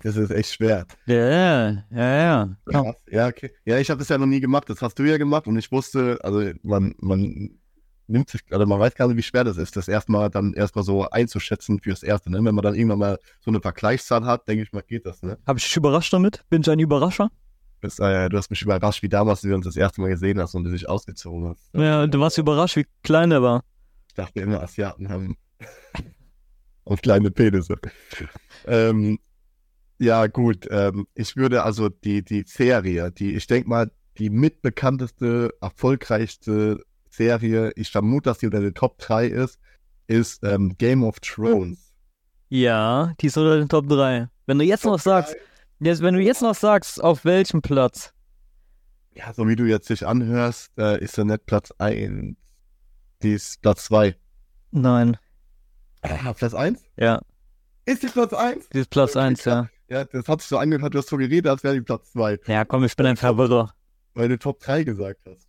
Speaker 1: Das ist echt schwer. Ja, ja, ja. Ja, ja, okay. ja ich habe das ja noch nie gemacht. Das hast du ja gemacht und ich wusste, also man, man nimmt sich, also man weiß gar nicht, wie schwer das ist, das erstmal dann erstmal so einzuschätzen fürs Erste. Ne? Wenn man dann irgendwann mal so eine Vergleichszahl hat, denke ich mal, geht das. Ne?
Speaker 2: Habe ich dich überrascht damit? Bin ich ein Überrascher?
Speaker 1: Das, äh, du hast mich überrascht, wie damals wie wir uns das erste Mal gesehen hast und du dich ausgezogen hast.
Speaker 2: Ja, du warst überrascht, wie klein der war dachte immer, Asiaten haben
Speaker 1: auf [laughs] kleine Penisse. ähm, ja, gut. Ähm, ich würde also die, die Serie, die, ich denke mal, die mitbekannteste, erfolgreichste Serie, ich vermute, dass die unter den Top 3 ist, ist ähm, Game of Thrones.
Speaker 2: Ja, die ist unter den Top 3. Wenn du jetzt Top noch sagst, jetzt, wenn du jetzt noch sagst, auf welchem Platz?
Speaker 1: Ja, so wie du jetzt dich anhörst, äh, ist er nicht Platz 1, die ist Platz 2.
Speaker 2: Nein.
Speaker 1: Ah, Platz 1?
Speaker 2: Ja.
Speaker 1: Ist die Platz 1?
Speaker 2: Die ist Platz 1, ja.
Speaker 1: Ja, das hat sich so angehört, du hast so geredet, als wäre die Platz 2.
Speaker 2: Ja, komm, ich bin ein Verwirrer.
Speaker 1: Weil du Top 3 gesagt hast.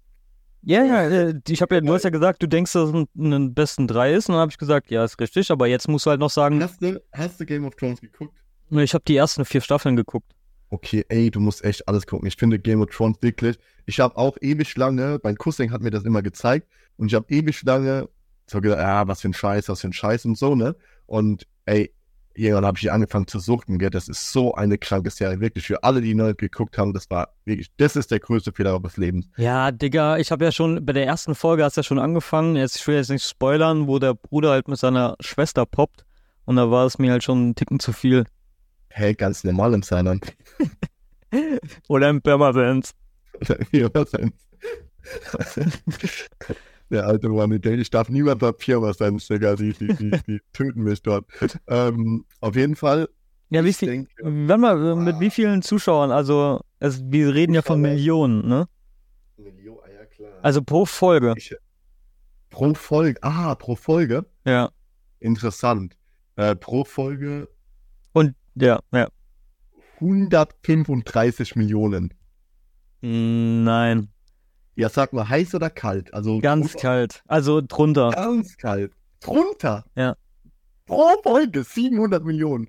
Speaker 2: Ja, ja, äh, ich habe ja, du hast ja gesagt, du denkst, dass es ein besten 3 ist. Und dann habe ich gesagt, ja, ist richtig, aber jetzt musst du halt noch sagen. Hast du, hast du Game of Thrones geguckt? Ich habe die ersten vier Staffeln geguckt
Speaker 1: okay, ey, du musst echt alles gucken. Ich finde Game of Thrones wirklich, ich habe auch ewig lange, mein Cousin hat mir das immer gezeigt und ich habe ewig lange so gesagt, ah, was für ein Scheiß, was für ein Scheiß und so, ne? Und ey, irgendwann habe ich angefangen zu suchen, gell? Das ist so eine kranke Serie, wirklich. Für alle, die neu geguckt haben, das war wirklich, das ist der größte Fehler eures Lebens.
Speaker 2: Ja, Digga, ich habe ja schon, bei der ersten Folge hast du ja schon angefangen, jetzt, ich will jetzt nicht spoilern, wo der Bruder halt mit seiner Schwester poppt und da war es mir halt schon einen Ticken zu viel
Speaker 1: hält ganz normal im Saarland.
Speaker 2: [laughs] Oder im Pirmasens. [laughs] Oder im Pirmasens.
Speaker 1: [laughs] Der alte One Day. Ich darf niemand ab Pirmasens, Digga. Die, die, die, die töten mich dort. Ähm, auf jeden Fall.
Speaker 2: Ja, wie viel, denke, wenn wir, äh, mit wie vielen Zuschauern? Also, es, wir reden Zuschauer. ja von Millionen, ne? Millionen, ah ja klar. Also pro Folge.
Speaker 1: Ich, pro Folge. Ah, pro Folge?
Speaker 2: Ja.
Speaker 1: Interessant. Äh, pro Folge
Speaker 2: ja,
Speaker 1: ja. 135 Millionen.
Speaker 2: Hm, nein.
Speaker 1: Ja, sag mal, heiß oder kalt? Also
Speaker 2: ganz drunter. kalt. Also drunter.
Speaker 1: Ganz kalt. Drunter? Ja. Pro Folge 700 Millionen.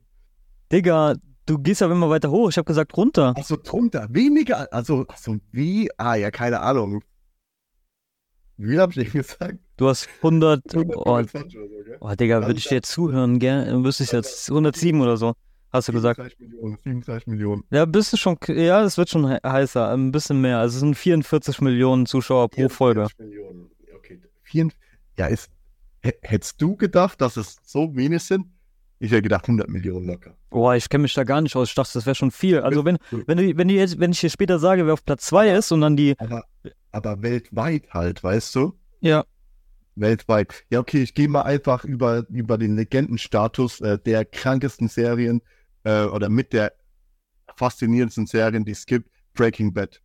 Speaker 2: Digga, du gehst ja immer weiter hoch. Ich habe gesagt
Speaker 1: runter. Also drunter. Weniger. Also, also wie? Ah, ja, keine Ahnung.
Speaker 2: Wie hab ich denn gesagt? Du hast 100. 100 oh, oh, Digga, würde ich dir zuhören, gell? Dann wüsste ich jetzt 107 oder so hast du gesagt? 37 Millionen, 37 Millionen. Ja, bist du schon, ja, es wird schon heißer, ein bisschen mehr. Also es sind 44 Millionen Zuschauer pro Folge. 44 Millionen, okay.
Speaker 1: ja, ist, hättest du gedacht, dass es so wenig sind? Ich hätte gedacht 100 Millionen locker.
Speaker 2: Boah, ich kenne mich da gar nicht aus. Ich dachte, das wäre schon viel. Also wenn, wenn, du, wenn, du jetzt, wenn ich dir später sage, wer auf Platz 2 ist und dann die...
Speaker 1: Aber, aber weltweit halt, weißt du?
Speaker 2: Ja
Speaker 1: weltweit. Ja, okay, ich gehe mal einfach über, über den Legendenstatus äh, der krankesten Serien äh, oder mit der faszinierendsten Serien, die es gibt, Breaking Bad.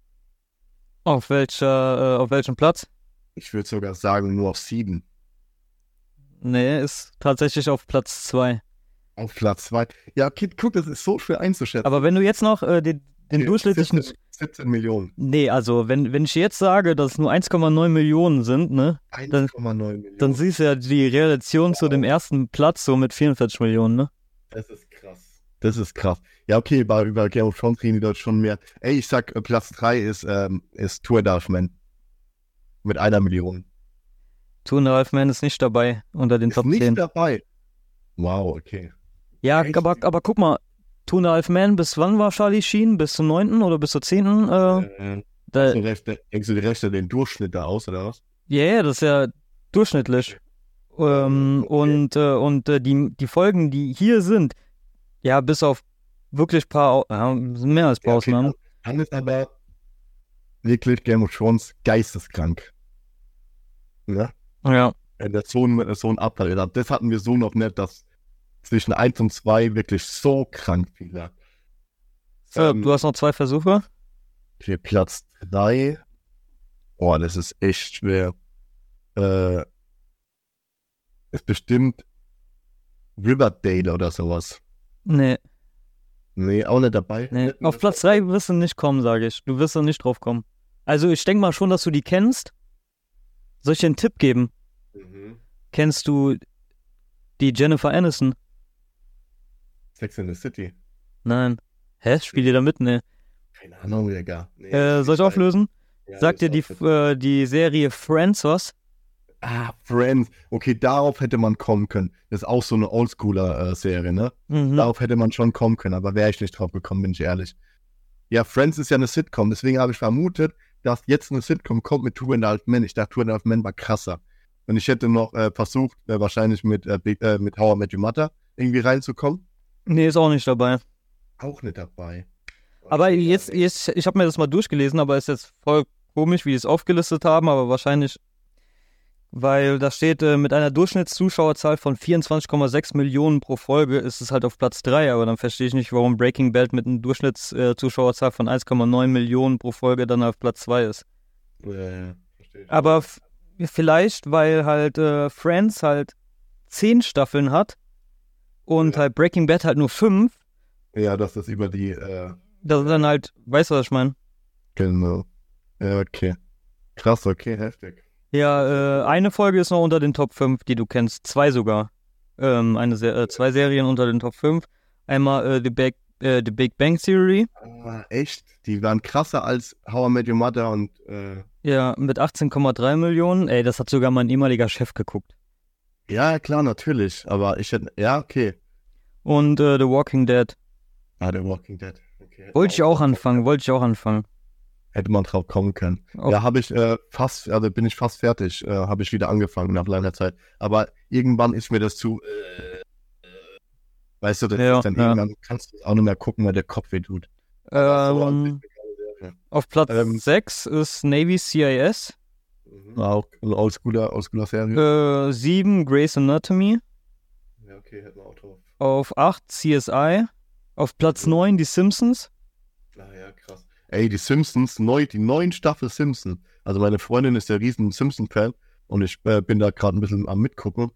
Speaker 2: Auf, welcher, äh, auf welchem Platz?
Speaker 1: Ich würde sogar sagen, nur auf sieben.
Speaker 2: Nee, ist tatsächlich auf Platz zwei.
Speaker 1: Auf Platz zwei. Ja, Kid, guck, das ist so schwer einzuschätzen.
Speaker 2: Aber wenn du jetzt noch äh, den, den okay, durchschnittlichen. 17, 17, Millionen. Nee, also wenn, wenn ich jetzt sage, dass es nur 1,9 Millionen sind, ne? 1,9 Millionen. Dann siehst du ja die Relation wow. zu dem ersten Platz so mit 44 Millionen, ne?
Speaker 1: Das ist das ist krass. Ja, okay, bei, über Game of Thrones reden die dort schon mehr. Ey, ich sag, äh, Platz 3 ist, ähm, ist Tour Darfman. Mit einer Million.
Speaker 2: Tour Darfman ist nicht dabei unter den ist Top nicht 10. Nicht dabei.
Speaker 1: Wow, okay.
Speaker 2: Ja, aber, aber guck mal, Two and Half Man, bis wann war Charlie Sheen? Bis zum 9. oder bis zur 10.? Äh, äh,
Speaker 1: da, du denkst du die Rechte den Durchschnitt da aus, oder was?
Speaker 2: Ja, yeah, das ist ja durchschnittlich. Ähm, okay. Und, äh, und äh, die, die Folgen, die hier sind, ja, bis auf wirklich paar, ja, mehr als paar Ausnahmen. Okay, dann ist
Speaker 1: aber wirklich Game of Thrones geisteskrank. Ja? Ja. In der Zone, ein, der Zone Abteil. Also das hatten wir so noch nicht, dass zwischen 1 und 2 wirklich so krank viel lag.
Speaker 2: Ähm, du hast noch zwei Versuche?
Speaker 1: Für Platz 3. Boah, das ist echt schwer. Äh, ist bestimmt Riverdale oder sowas. Nee. Nee, auch nicht dabei. Nee.
Speaker 2: Auf Platz 3 wirst du nicht kommen, sage ich. Du wirst da nicht drauf kommen. Also ich denke mal schon, dass du die kennst. Soll ich dir einen Tipp geben? Mhm. Kennst du die Jennifer Aniston?
Speaker 1: Sex in the City.
Speaker 2: Nein. Hä? Spiel dir da mit? Nee. Keine Ahnung, Digga. Nee, äh, soll ich auflösen? Ja, Sagt dir die, äh, die Serie Friends was?
Speaker 1: ah, Friends, okay, darauf hätte man kommen können. Das ist auch so eine Oldschooler-Serie, äh, ne? Mhm. Darauf hätte man schon kommen können, aber wäre ich nicht drauf gekommen, bin ich ehrlich. Ja, Friends ist ja eine Sitcom, deswegen habe ich vermutet, dass jetzt eine Sitcom kommt mit Two and a Half Men. Ich dachte, Two and a Half Men war krasser. Und ich hätte noch äh, versucht, äh, wahrscheinlich mit, äh, äh mit How I Met Your Mother irgendwie reinzukommen.
Speaker 2: Nee, ist auch nicht dabei.
Speaker 1: Auch nicht dabei.
Speaker 2: Aber jetzt, jetzt ich habe mir das mal durchgelesen, aber ist jetzt voll komisch, wie die es aufgelistet haben, aber wahrscheinlich weil da steht, äh, mit einer Durchschnittszuschauerzahl von 24,6 Millionen pro Folge ist es halt auf Platz 3, aber dann verstehe ich nicht, warum Breaking Bad mit einer Durchschnittszuschauerzahl äh, von 1,9 Millionen pro Folge dann auf Platz 2 ist. Ja, ja, verstehe Aber vielleicht, weil halt äh, Friends halt 10 Staffeln hat und ja. halt Breaking Bad halt nur 5.
Speaker 1: Ja, das ist über die. Äh,
Speaker 2: das ist dann halt, weißt du, was ich meine? Genau.
Speaker 1: Ja, okay. Krass, okay, heftig.
Speaker 2: Ja, äh, eine Folge ist noch unter den Top 5, die du kennst. Zwei sogar. Ähm, eine Se äh, zwei Serien unter den Top 5. Einmal äh, The, Big, äh, The Big Bang Theory.
Speaker 1: Ah, echt? Die waren krasser als How I Met Your Mother und.
Speaker 2: Äh, ja, mit 18,3 Millionen. Ey, das hat sogar mein ehemaliger Chef geguckt.
Speaker 1: Ja, klar, natürlich. Aber ich hätte. Ja, okay.
Speaker 2: Und äh, The Walking Dead. Ah, The Walking Dead. Okay. Wollte ich auch anfangen, wollte ich auch anfangen
Speaker 1: hätte man drauf kommen können. Okay. Da habe ich äh, fast, also bin ich fast fertig, äh, habe ich wieder angefangen nach langer Zeit. Aber irgendwann ist mir das zu, äh, weißt du, ja, dann ja. irgendwann kannst du auch nicht mehr gucken, weil der Kopf weh tut. Ähm, also,
Speaker 2: also, auf Platz ähm, 6 ist Navy CIS.
Speaker 1: Auch eine oldschooler, oldschooler Serie.
Speaker 2: Äh, 7 Grey's Anatomy. Ja, okay, hätten wir auch drauf. Auf 8 CSI. Auf Platz mhm. 9 die Simpsons. Ah, ja,
Speaker 1: ey, die Simpsons, neu, die neuen Staffel Simpsons. Also meine Freundin ist ja riesen Simpsons-Fan und ich äh, bin da gerade ein bisschen am mitgucken.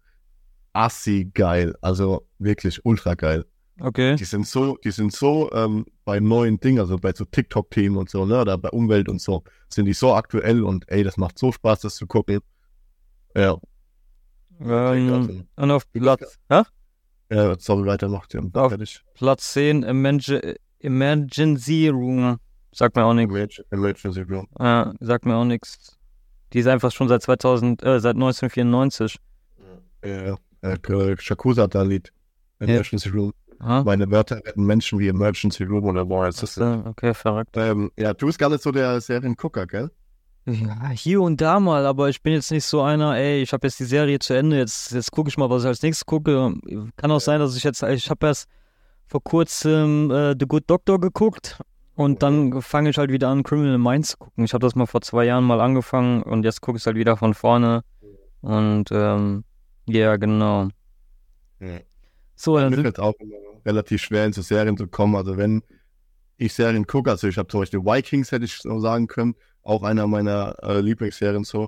Speaker 1: Assi geil, also wirklich ultra geil. Okay. Die sind so, die sind so ähm, bei neuen Dingen, also bei so TikTok-Themen und so, ne, oder bei Umwelt und so, sind die so aktuell und ey, das macht so Spaß, das zu gucken. Ja. Ähm, also, und auf
Speaker 2: Platz,
Speaker 1: hä? Ja, sorry, weitermacht. Ja,
Speaker 2: auf fertig. Platz 10 Emergency Room. Sagt mir auch nichts. Ja, sagt mir auch nichts. Die ist einfach schon seit 2000, äh, seit 1994. Ja, äh, Shakusa
Speaker 1: hat da ein Lied. Emergency ja. Room. Aha. Meine Wörter retten Menschen wie Emergency Room oder War Assistant. Okay, verrückt. Ähm, ja, du bist gar nicht so der Seriengucker, gell?
Speaker 2: Ja, hier und da mal, aber ich bin jetzt nicht so einer, ey, ich habe jetzt die Serie zu Ende, jetzt, jetzt gucke ich mal, was ich als nächstes gucke. Kann auch sein, dass ich jetzt, ich habe erst vor kurzem äh, The Good Doctor geguckt und dann fange ich halt wieder an, Criminal Minds zu gucken. Ich habe das mal vor zwei Jahren mal angefangen und jetzt gucke ich es halt wieder von vorne. Und ähm, ja, yeah, genau. Ja. So, dann
Speaker 1: Ich finde es auch immer relativ schwer in so Serien zu kommen. Also wenn ich Serien gucke, also ich habe zum Beispiel Vikings, hätte ich so sagen können, auch einer meiner äh, Lieblingsserien so.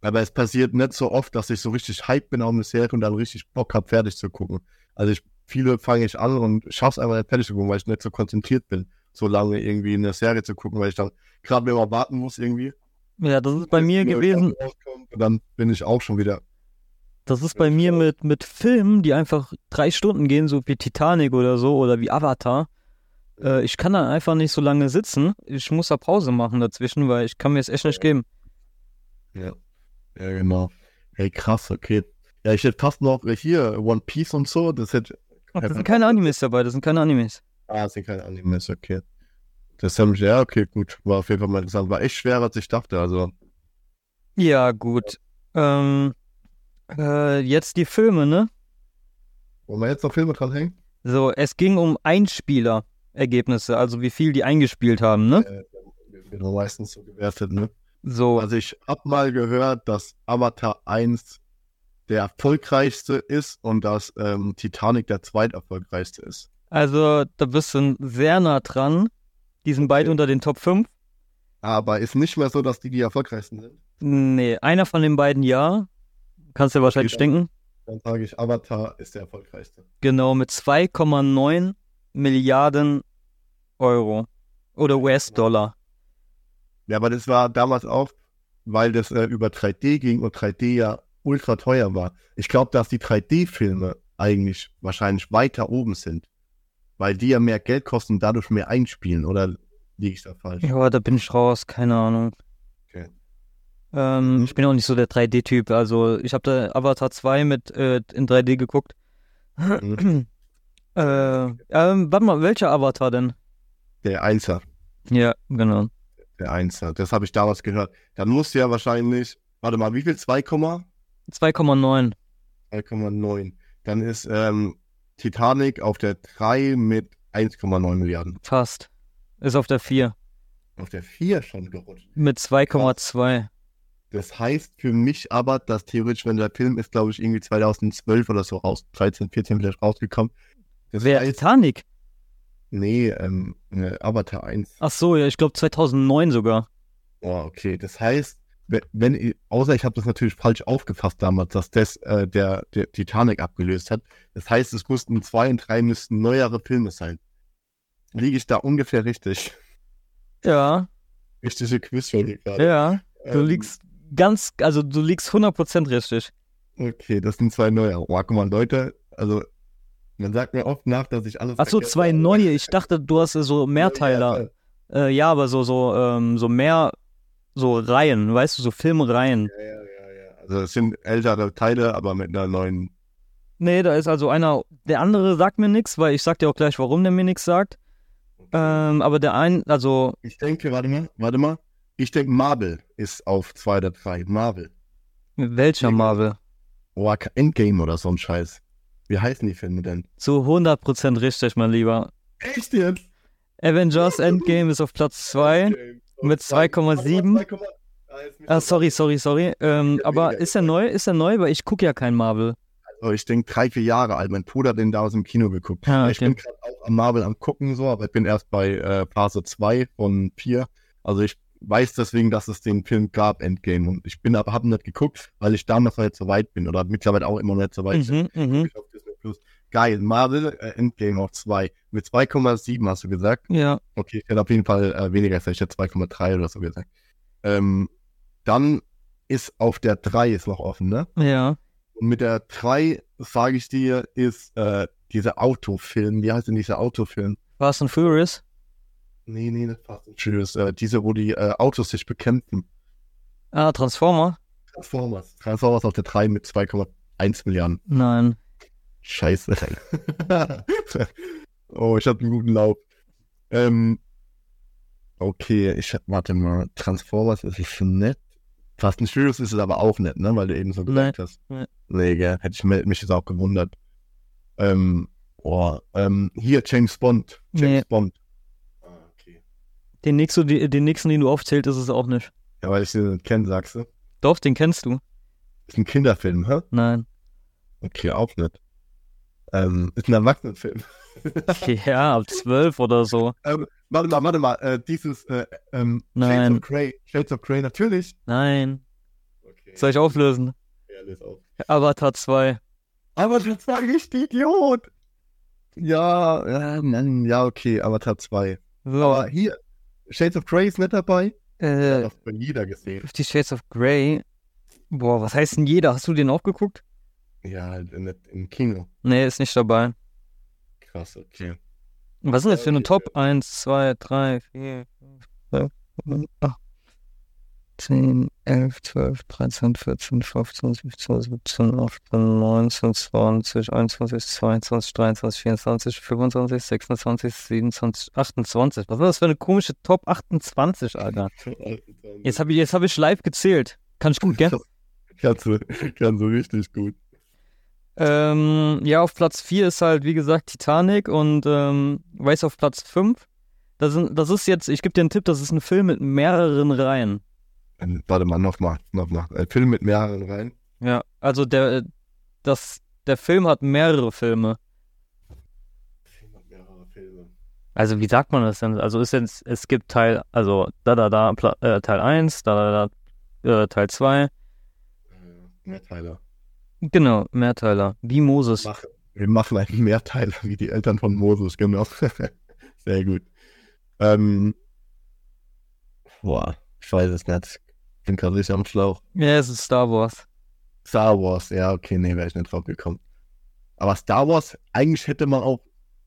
Speaker 1: Aber es passiert nicht so oft, dass ich so richtig hype bin auf eine Serie und dann richtig Bock habe, fertig zu gucken. Also ich, viele fange ich an und schaffe es einfach nicht fertig zu gucken, weil ich nicht so konzentriert bin so lange irgendwie in der Serie zu gucken, weil ich dann gerade mir immer warten muss irgendwie. Ja,
Speaker 2: das ist bei mir gewesen.
Speaker 1: Dann bin ich auch schon wieder.
Speaker 2: Das ist bei mir mit, mit Filmen, die einfach drei Stunden gehen, so wie Titanic oder so oder wie Avatar. Äh, ich kann dann einfach nicht so lange sitzen. Ich muss da Pause machen dazwischen, weil ich kann mir es echt nicht geben.
Speaker 1: Ja. Ja, genau. Hey, krass, okay. Ja, ich hätte fast noch hier One Piece und so. Das hätte. Ach,
Speaker 2: das sind keine Animes dabei, das sind keine Animes. Ah, sind keine Animes,
Speaker 1: okay. Das haben ja, okay, gut. War auf jeden Fall mal interessant. War echt schwerer, als ich dachte, also.
Speaker 2: Ja, gut. Ähm, äh, jetzt die Filme, ne?
Speaker 1: Wollen wir jetzt noch Filme dranhängen?
Speaker 2: So, es ging um Einspielerergebnisse, also wie viel die eingespielt haben, ne? Äh, wird
Speaker 1: meistens so gewertet, ne? So. Also ich hab mal gehört, dass Avatar 1 der erfolgreichste ist und dass ähm, Titanic der zweiterfolgreichste ist.
Speaker 2: Also da bist du sehr nah dran. Die sind okay. beide unter den Top 5.
Speaker 1: Aber ist nicht mehr so, dass die die erfolgreichsten sind.
Speaker 2: Nee, einer von den beiden ja. Kannst du ja wahrscheinlich okay, denken.
Speaker 1: Dann sage ich, Avatar ist der erfolgreichste.
Speaker 2: Genau, mit 2,9 Milliarden Euro oder US-Dollar. Genau.
Speaker 1: Ja, aber das war damals auch, weil das äh, über 3D ging und 3D ja ultra teuer war. Ich glaube, dass die 3D-Filme eigentlich wahrscheinlich weiter oben sind weil die ja mehr Geld kosten und dadurch mehr einspielen, oder liege
Speaker 2: ich da
Speaker 1: falsch?
Speaker 2: Ja, da bin ich raus, keine Ahnung. Okay. Ähm, ich bin auch nicht so der 3D-Typ, also ich habe da Avatar 2 mit äh, in 3D geguckt. Mhm. [clears throat] äh, ähm, warte mal, welcher Avatar denn?
Speaker 1: Der 1er.
Speaker 2: Ja, genau.
Speaker 1: Der 1er, das habe ich damals gehört. Dann musst du ja wahrscheinlich, warte mal, wie viel? 2, 2,9. 2,9. Dann ist ähm, Titanic auf der 3 mit 1,9 Milliarden.
Speaker 2: Fast. Ist auf der 4.
Speaker 1: Auf der 4 schon gerutscht.
Speaker 2: Mit 2,2.
Speaker 1: Das heißt für mich aber, dass theoretisch, wenn der Film ist, glaube ich, irgendwie 2012 oder so raus, 13, 14 vielleicht rausgekommen.
Speaker 2: Das Wer Titanic?
Speaker 1: Nee, ähm, ne, Avatar 1.
Speaker 2: Ach so, ja, ich glaube 2009 sogar.
Speaker 1: Oh, okay. Das heißt, wenn, außer ich habe das natürlich falsch aufgefasst damals, dass das äh, der, der Titanic abgelöst hat. Das heißt, es mussten zwei und drei müssten neuere Filme sein. Liege ich da ungefähr richtig? Ja. Richtige
Speaker 2: Quizfrage gerade. Ja, du ähm, liegst ganz, also du liegst 100% richtig.
Speaker 1: Okay, das sind zwei neue. Oh, guck mal, Leute, also man sagt mir oft nach, dass ich alles.
Speaker 2: Achso, zwei neue. Ich dachte, du hast so [laughs] Mehrteiler. Ja, ja. Äh, ja, aber so, so, ähm, so mehr so Reihen, weißt du, so Filmreihen. Ja, ja, ja, ja.
Speaker 1: Also es sind ältere Teile, aber mit einer neuen.
Speaker 2: Nee, da ist also einer, der andere sagt mir nichts, weil ich sag dir auch gleich, warum der mir nichts sagt. Ähm, aber der ein, also.
Speaker 1: Ich denke, warte mal, warte mal. Ich denke, Marvel ist auf 2 oder 3. Marvel.
Speaker 2: Welcher Marvel?
Speaker 1: Oh, Endgame oder so ein Scheiß. Wie heißen die Filme denn?
Speaker 2: Zu 100% richtig, mein Lieber. Echt jetzt? Avengers Endgame ist auf Platz 2. Mit 2,7? Ah, ah sorry, sorry, sorry. Ähm, aber ist er neu? Ist er neu? Weil ich gucke ja kein Marvel.
Speaker 1: Also ich denke drei, vier Jahre alt. Mein Bruder hat den da aus dem Kino geguckt. Ah, okay. Ich bin gerade auch am Marvel am gucken so, aber ich bin erst bei äh, Phase 2 von 4. Also ich weiß deswegen, dass es den Film gab, Endgame. Und ich bin aber, habe nicht geguckt, weil ich damals noch nicht so weit bin oder mittlerweile auch immer noch nicht so weit mhm, bin. Mhm. Auf Disney Plus. Geil, Marvel äh, Endgame auf 2. Mit 2,7 hast du gesagt. Ja. Okay, ich hätte auf jeden Fall äh, weniger gesagt. Ich hätte 2,3 oder so gesagt. Ähm, dann ist auf der 3 ist noch offen, ne? Ja. Und mit der 3, sage ich dir, ist äh, dieser Autofilm. Wie heißt denn dieser Autofilm?
Speaker 2: Fast and Furious? Nee,
Speaker 1: nee, nicht Fast and Furious. Äh, diese, wo die äh, Autos sich bekämpfen.
Speaker 2: Ah, Transformer? Transformers.
Speaker 1: Transformers auf der 3 mit 2,1 Milliarden.
Speaker 2: Nein.
Speaker 1: Scheiße. [laughs] oh, ich hatte einen guten Lauf. Ähm, okay, ich hab, warte mal. Transformers ist es nett. Fast ein Furious ist es aber auch nett, ne? Weil du eben so gesagt hast. Nee, gell? hätte ich mich jetzt auch gewundert. Ähm, oh, ähm, hier James Bond. James nee. Bond.
Speaker 2: Ah, okay. Den nächsten, den nächsten, den du aufzählt, ist es auch nicht.
Speaker 1: Ja, weil ich
Speaker 2: den
Speaker 1: kenne, sagst du.
Speaker 2: Doch, den kennst du.
Speaker 1: Ist ein Kinderfilm, hä?
Speaker 2: Nein.
Speaker 1: Okay, auch nicht. Ähm, ist
Speaker 2: ein Erwachsenenfilm. [laughs] ja, ab zwölf oder so.
Speaker 1: Ähm, warte mal, warte mal. Äh, dieses
Speaker 2: äh, ähm, Shades
Speaker 1: of Grey. Shades of Grey, natürlich.
Speaker 2: Nein. Okay. Soll ich auflösen? Ja, löse auf. Avatar 2.
Speaker 1: Avatar 2, ich Idiot. Ja, ja, ja, okay, Avatar 2. So. Aber hier, Shades of Grey ist nicht dabei. Äh, das hat
Speaker 2: jeder gesehen. Die Shades of Grey. Boah, was heißt denn jeder? Hast du den auch geguckt?
Speaker 1: Ja, in, im Kino.
Speaker 2: Nee, ist nicht dabei. Krass, okay. Was sind das für eine Top? 1, 2, 3, 4, 5, 6, 8, 10, 11, 12, 13, 14, 15, 16, 17, 18, 19, 20, 21, 22, 23, 24, 25, 26, 27, 28. Was war das für eine komische Top 28, Alter? [laughs] Jetzt habe ich, hab ich live gezählt. Kann ich gut, gell? [laughs] kannst, du, kannst du richtig gut. Ähm, ja, auf Platz 4 ist halt, wie gesagt, Titanic und ähm, Race auf Platz 5. Das, das ist jetzt, ich gebe dir einen Tipp, das ist ein Film mit mehreren Reihen.
Speaker 1: Ähm, warte mal, nochmal, nochmal. Ein Film mit mehreren Reihen?
Speaker 2: Ja, also der, das, der Film hat mehrere Filme. Also wie sagt man das denn? Also ist jetzt, es gibt Teil, also da da da äh, Teil 1, da da da äh, Teil 2. Äh, mehr Teile. Genau, Mehrteiler, wie Moses. Mach,
Speaker 1: wir machen einen Mehrteiler wie die Eltern von Moses, genau. [laughs] Sehr gut.
Speaker 2: Ähm, boah, ich weiß es nicht. Ich bin gerade nicht am Schlauch. Ja, es ist Star Wars.
Speaker 1: Star Wars, ja, okay, nee, wäre ich nicht drauf gekommen. Aber Star Wars, eigentlich hätte man auch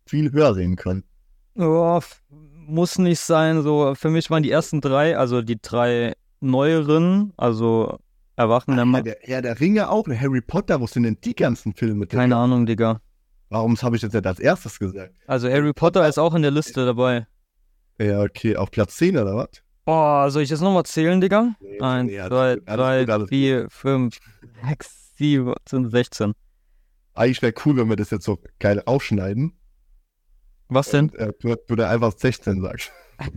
Speaker 1: viel höher sehen können.
Speaker 2: Oh, muss nicht sein. So, für mich waren die ersten drei, also die drei neueren, also erwachen dann
Speaker 1: mal. Ja, der Herr der Ringe auch, Harry Potter, wo sind denn die ganzen Filme?
Speaker 2: Digga? Keine Ahnung, Digga.
Speaker 1: Warum habe ich das jetzt als erstes gesagt?
Speaker 2: Also Harry Potter ist auch in der Liste dabei.
Speaker 1: Ja, okay, auf Platz 10 oder was?
Speaker 2: Boah, soll ich das nochmal zählen, Digga? 1, 2, 3, 4, 5, 6, 7, fünf, sechs, 16.
Speaker 1: Eigentlich wäre cool, wenn wir das jetzt so geil aufschneiden.
Speaker 2: Was denn? Und, äh,
Speaker 1: du, da einfach 16 sagst. [laughs]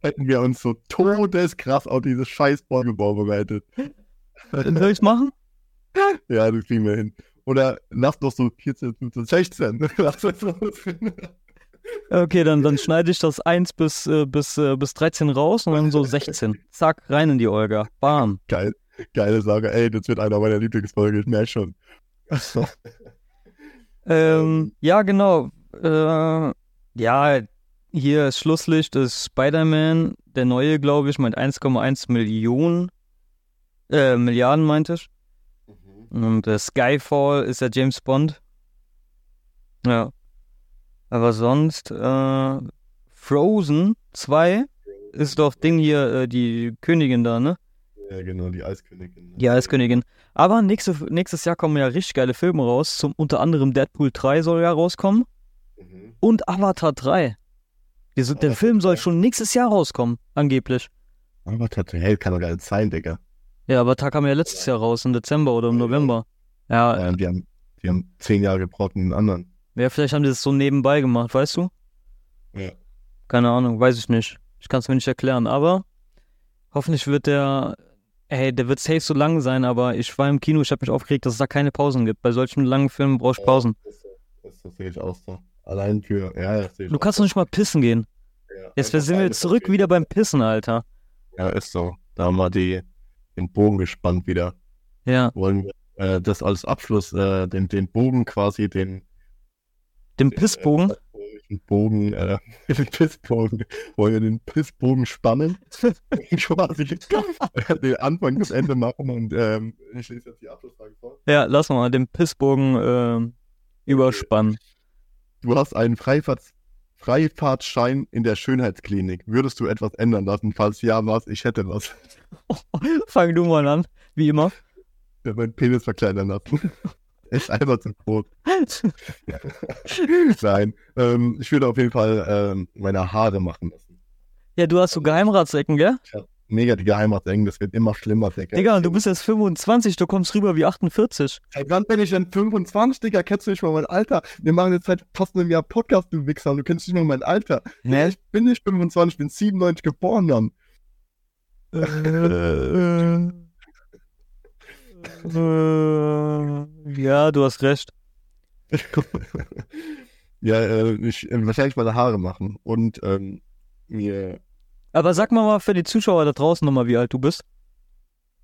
Speaker 1: Hätten wir uns so todeskrass auf dieses scheiß Bäume vorbereitet.
Speaker 2: Dann soll ich es machen?
Speaker 1: [laughs] Ja, das kriegen wir hin. Oder lass noch so 14, 15, 16.
Speaker 2: okay, dann, dann schneide ich das 1 bis, äh, bis, äh, bis 13 raus und dann so 16. Zack, rein in die Olga. Bam.
Speaker 1: Geil, geile Sache. Ey, das wird einer meiner Lieblingsfolgen, ich merke schon. Achso.
Speaker 2: ähm, ja, genau. Äh, ja, hier ist Schlusslicht, ist Spider-Man, der neue, glaube ich, mit 1,1 Millionen äh, Milliarden meinte ich. Mhm. Und äh, Skyfall ist ja James Bond. Ja. Aber sonst, äh, Frozen 2 ist doch Ding hier, äh, die Königin da, ne? Ja, genau, die Eiskönigin. Ne? Die Eiskönigin. Aber nächste, nächstes Jahr kommen ja richtig geile Filme raus. Zum, unter anderem Deadpool 3 soll ja rauskommen. Mhm. Und Avatar 3. Die, der Avatar Film soll 3. schon nächstes Jahr rauskommen, angeblich.
Speaker 1: Avatar 3 hey, kann doch gar nicht sein, Digga.
Speaker 2: Ja, aber Tag kam ja letztes Jahr raus, im Dezember oder im November. Ja.
Speaker 1: ja die, haben, die haben zehn Jahre gebraucht mit den anderen.
Speaker 2: Ja, vielleicht haben die das so nebenbei gemacht, weißt du? Ja. Keine Ahnung, weiß ich nicht. Ich kann es mir nicht erklären, aber hoffentlich wird der, ey, der wird safe so lang sein, aber ich war im Kino, ich habe mich aufgeregt, dass es da keine Pausen gibt. Bei solchen langen Filmen brauchst du oh, Pausen. Ja, das, das, das sehe ich auch so. Allein Tür, ja, das sehe ich Du kannst doch nicht mal pissen gehen. Ja, jetzt sind wir zurück wieder beim Pissen, Alter.
Speaker 1: Ja, ist so. Da haben wir die den Bogen gespannt wieder. Ja. Wollen wir äh, das als Abschluss, äh, den, den Bogen quasi, den.
Speaker 2: Den äh, Pissbogen? Den, Bogen,
Speaker 1: äh, [laughs] den Pissbogen. Wollen wir den Pissbogen spannen? [laughs] quasi [laughs] den Anfang bis Ende machen und ähm,
Speaker 2: ich lese jetzt die Abschlussfrage vor. Ja, lass mal den Pissbogen ähm, überspannen.
Speaker 1: Du hast einen Freifahrts Freifahrtschein in der Schönheitsklinik. Würdest du etwas ändern lassen? Falls ja, was? Ich hätte was.
Speaker 2: [laughs] Fang du mal an, wie immer. Ja, mein Penis verkleinern lassen. [laughs] Er ist
Speaker 1: einfach zu groß. [laughs] Nein, ähm, ich würde auf jeden Fall ähm, meine Haare machen lassen.
Speaker 2: Ja, du hast so Geheimratsecken, gell? Ja
Speaker 1: mega die Geheimratsecken, das wird immer schlimmer,
Speaker 2: Digga. Digga, du bist jetzt 25, du kommst rüber wie 48.
Speaker 1: Ey, wann bin ich denn 25, Digga? Kennst du nicht mal mein Alter? Wir machen jetzt seit fast einem Jahr Podcast, du Wichser, du kennst nicht mal mein Alter. Nee. Ich bin nicht 25, ich bin 97 geboren, dann. Äh, äh,
Speaker 2: äh, ja, du hast recht.
Speaker 1: ja, äh, ich, wahrscheinlich meine Haare machen und ähm,
Speaker 2: mir aber sag mal für die Zuschauer da draußen nochmal, wie alt du bist.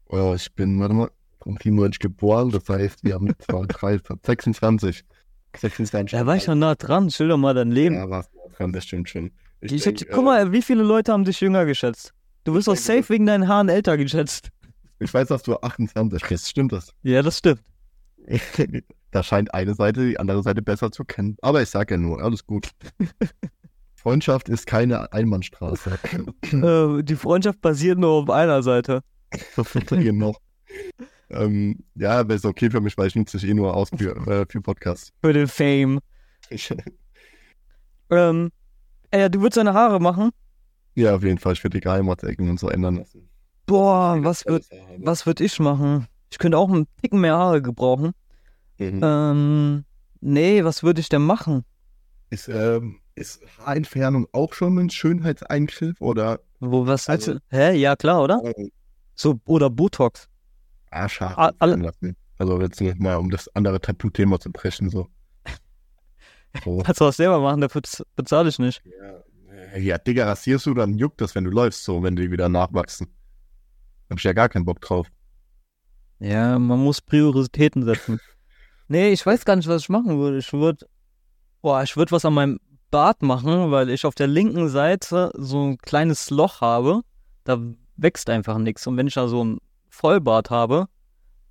Speaker 1: Oh, ich bin, warte mal, um 97 geboren, das heißt, wir haben 26.
Speaker 2: 26. Da war ich noch nah dran, schilder mal dein Leben. Ja, warst nah dran, das stimmt schon. Ich ich denk, hab, äh, guck mal, äh, wie viele Leute haben dich jünger geschätzt? Du wirst doch safe wegen deinen Haaren älter geschätzt.
Speaker 1: Ich weiß, dass du 28 bist, stimmt das?
Speaker 2: Ja, das stimmt. [laughs]
Speaker 1: da scheint eine Seite die andere Seite besser zu kennen. Aber ich sag ja nur, alles gut. [laughs] Freundschaft ist keine Einbahnstraße.
Speaker 2: Äh, die Freundschaft basiert nur auf einer Seite. genau.
Speaker 1: ähm, ja, aber ist okay für mich, weil ich nutze dich eh nur aus für, äh, für Podcasts. Für den Fame. [laughs]
Speaker 2: ähm, äh, du würdest deine Haare machen?
Speaker 1: Ja, auf jeden Fall. Ich würde die Geheimratsecken und so ändern lassen.
Speaker 2: Boah, was würde was würd ich machen? Ich könnte auch einen Ticken mehr Haare gebrauchen. Mhm. Ähm, nee, was würde ich denn machen?
Speaker 1: Ist, ähm, ist Haarentfernung auch schon ein Schönheitseingriff oder?
Speaker 2: Wo was? Also, also hä? Ja, klar, oder? Äh, so, oder Botox. Ah,
Speaker 1: schade. Ah, also jetzt nicht mal, um das andere Tattoo-Thema zu brechen, so. [laughs]
Speaker 2: Oh. Kannst du auch selber machen, dafür bezahle ich nicht. Ja,
Speaker 1: äh, ja, Digga, rasierst du, dann juckt das, wenn du läufst, so, wenn die wieder nachwachsen. Hab ich ja gar keinen Bock drauf.
Speaker 2: Ja, man muss Prioritäten setzen. [laughs] nee, ich weiß gar nicht, was ich machen würde. Ich würde, boah, ich würde was an meinem Bart machen, weil ich auf der linken Seite so ein kleines Loch habe. Da wächst einfach nichts. Und wenn ich da so ein Vollbart habe,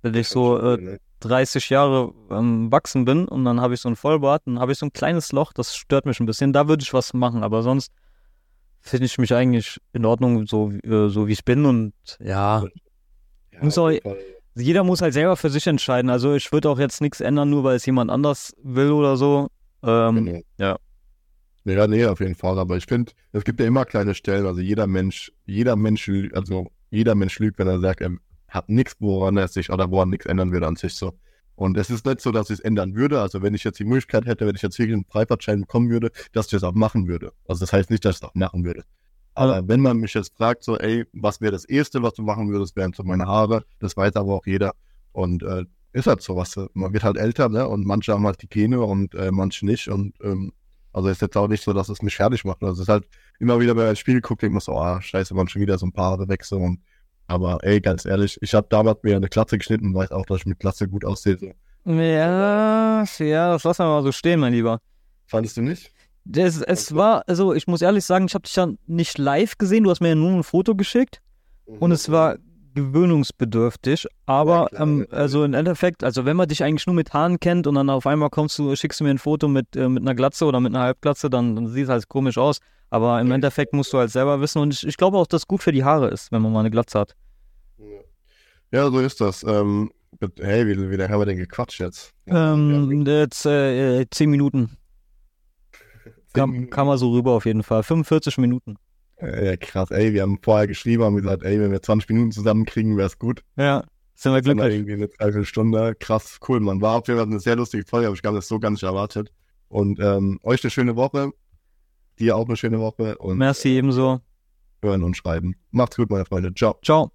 Speaker 2: wenn ich so äh, 30 ne? Jahre ähm, wachsen bin und dann habe ich so ein Vollbart, dann habe ich so ein kleines Loch, das stört mich ein bisschen. Da würde ich was machen, aber sonst finde ich mich eigentlich in Ordnung, so, äh, so wie ich bin und ja. ja und so, jeder muss halt selber für sich entscheiden. Also ich würde auch jetzt nichts ändern, nur weil es jemand anders will oder so. Ähm, genau.
Speaker 1: Ja. Ja, nee, auf jeden Fall. Aber ich finde, es gibt ja immer kleine Stellen. Also jeder Mensch, jeder Mensch, also jeder Mensch lügt, wenn er sagt, er hat nichts, woran er sich oder woran nichts ändern würde an sich so. Und es ist nicht so, dass ich es ändern würde. Also wenn ich jetzt die Möglichkeit hätte, wenn ich jetzt wirklich einen Freifahrtschein bekommen würde, dass ich das auch machen würde. Also das heißt nicht, dass ich das auch machen würde. Aber wenn man mich jetzt fragt, so, ey, was wäre das Erste, was du machen würdest, wären so meine Haare. Das weiß aber auch jeder. Und äh, ist halt so was. Man wird halt älter, ne? Und manche haben halt die Gene und äh, manche nicht. Und ähm, also ist jetzt auch nicht so, dass es mich fertig macht. Also es ist halt immer wieder, wenn man ins Spiel guckt, denkt man so, ah, scheiße, man schon wieder so ein paar Wechsel. Und, aber ey, ganz ehrlich, ich habe damals mir eine Klatze geschnitten, weiß auch, dass ich mit Klatze gut aussehe.
Speaker 2: Ja, ja, das lassen wir mal so stehen, mein Lieber.
Speaker 1: Fandest du nicht?
Speaker 2: Das, es war, also ich muss ehrlich sagen, ich habe dich ja nicht live gesehen, du hast mir ja nur ein Foto geschickt. Mhm. Und es war gewöhnungsbedürftig, aber ja, klar, ähm, also im Endeffekt, also wenn man dich eigentlich nur mit Haaren kennt und dann auf einmal kommst du, schickst du mir ein Foto mit, äh, mit einer Glatze oder mit einer Halbglatze, dann, dann sieht es halt komisch aus. Aber im ja. Endeffekt musst du halt selber wissen und ich, ich glaube auch, dass es gut für die Haare ist, wenn man mal eine Glatze hat.
Speaker 1: Ja, so ist das. Ähm, hey, wie, wie lange haben wir denn gequatscht jetzt? Ähm,
Speaker 2: jetzt äh, zehn Minuten. [laughs] Kam, kam mal so rüber auf jeden Fall. 45 Minuten.
Speaker 1: Äh, ja, krass, ey, wir haben vorher geschrieben, haben gesagt, ey, wenn wir 20 Minuten zusammenkriegen, wär's gut.
Speaker 2: Ja, sind wir glücklich. Dann irgendwie eine
Speaker 1: Dreiviertelstunde, krass, cool, man. War auf jeden Fall eine sehr lustige Folge, aber ich glaube, das so gar nicht erwartet. Und ähm, euch eine schöne Woche, dir auch eine schöne Woche
Speaker 2: und Merci ebenso.
Speaker 1: Äh, hören und schreiben. Macht's gut, meine Freunde. Ciao. Ciao.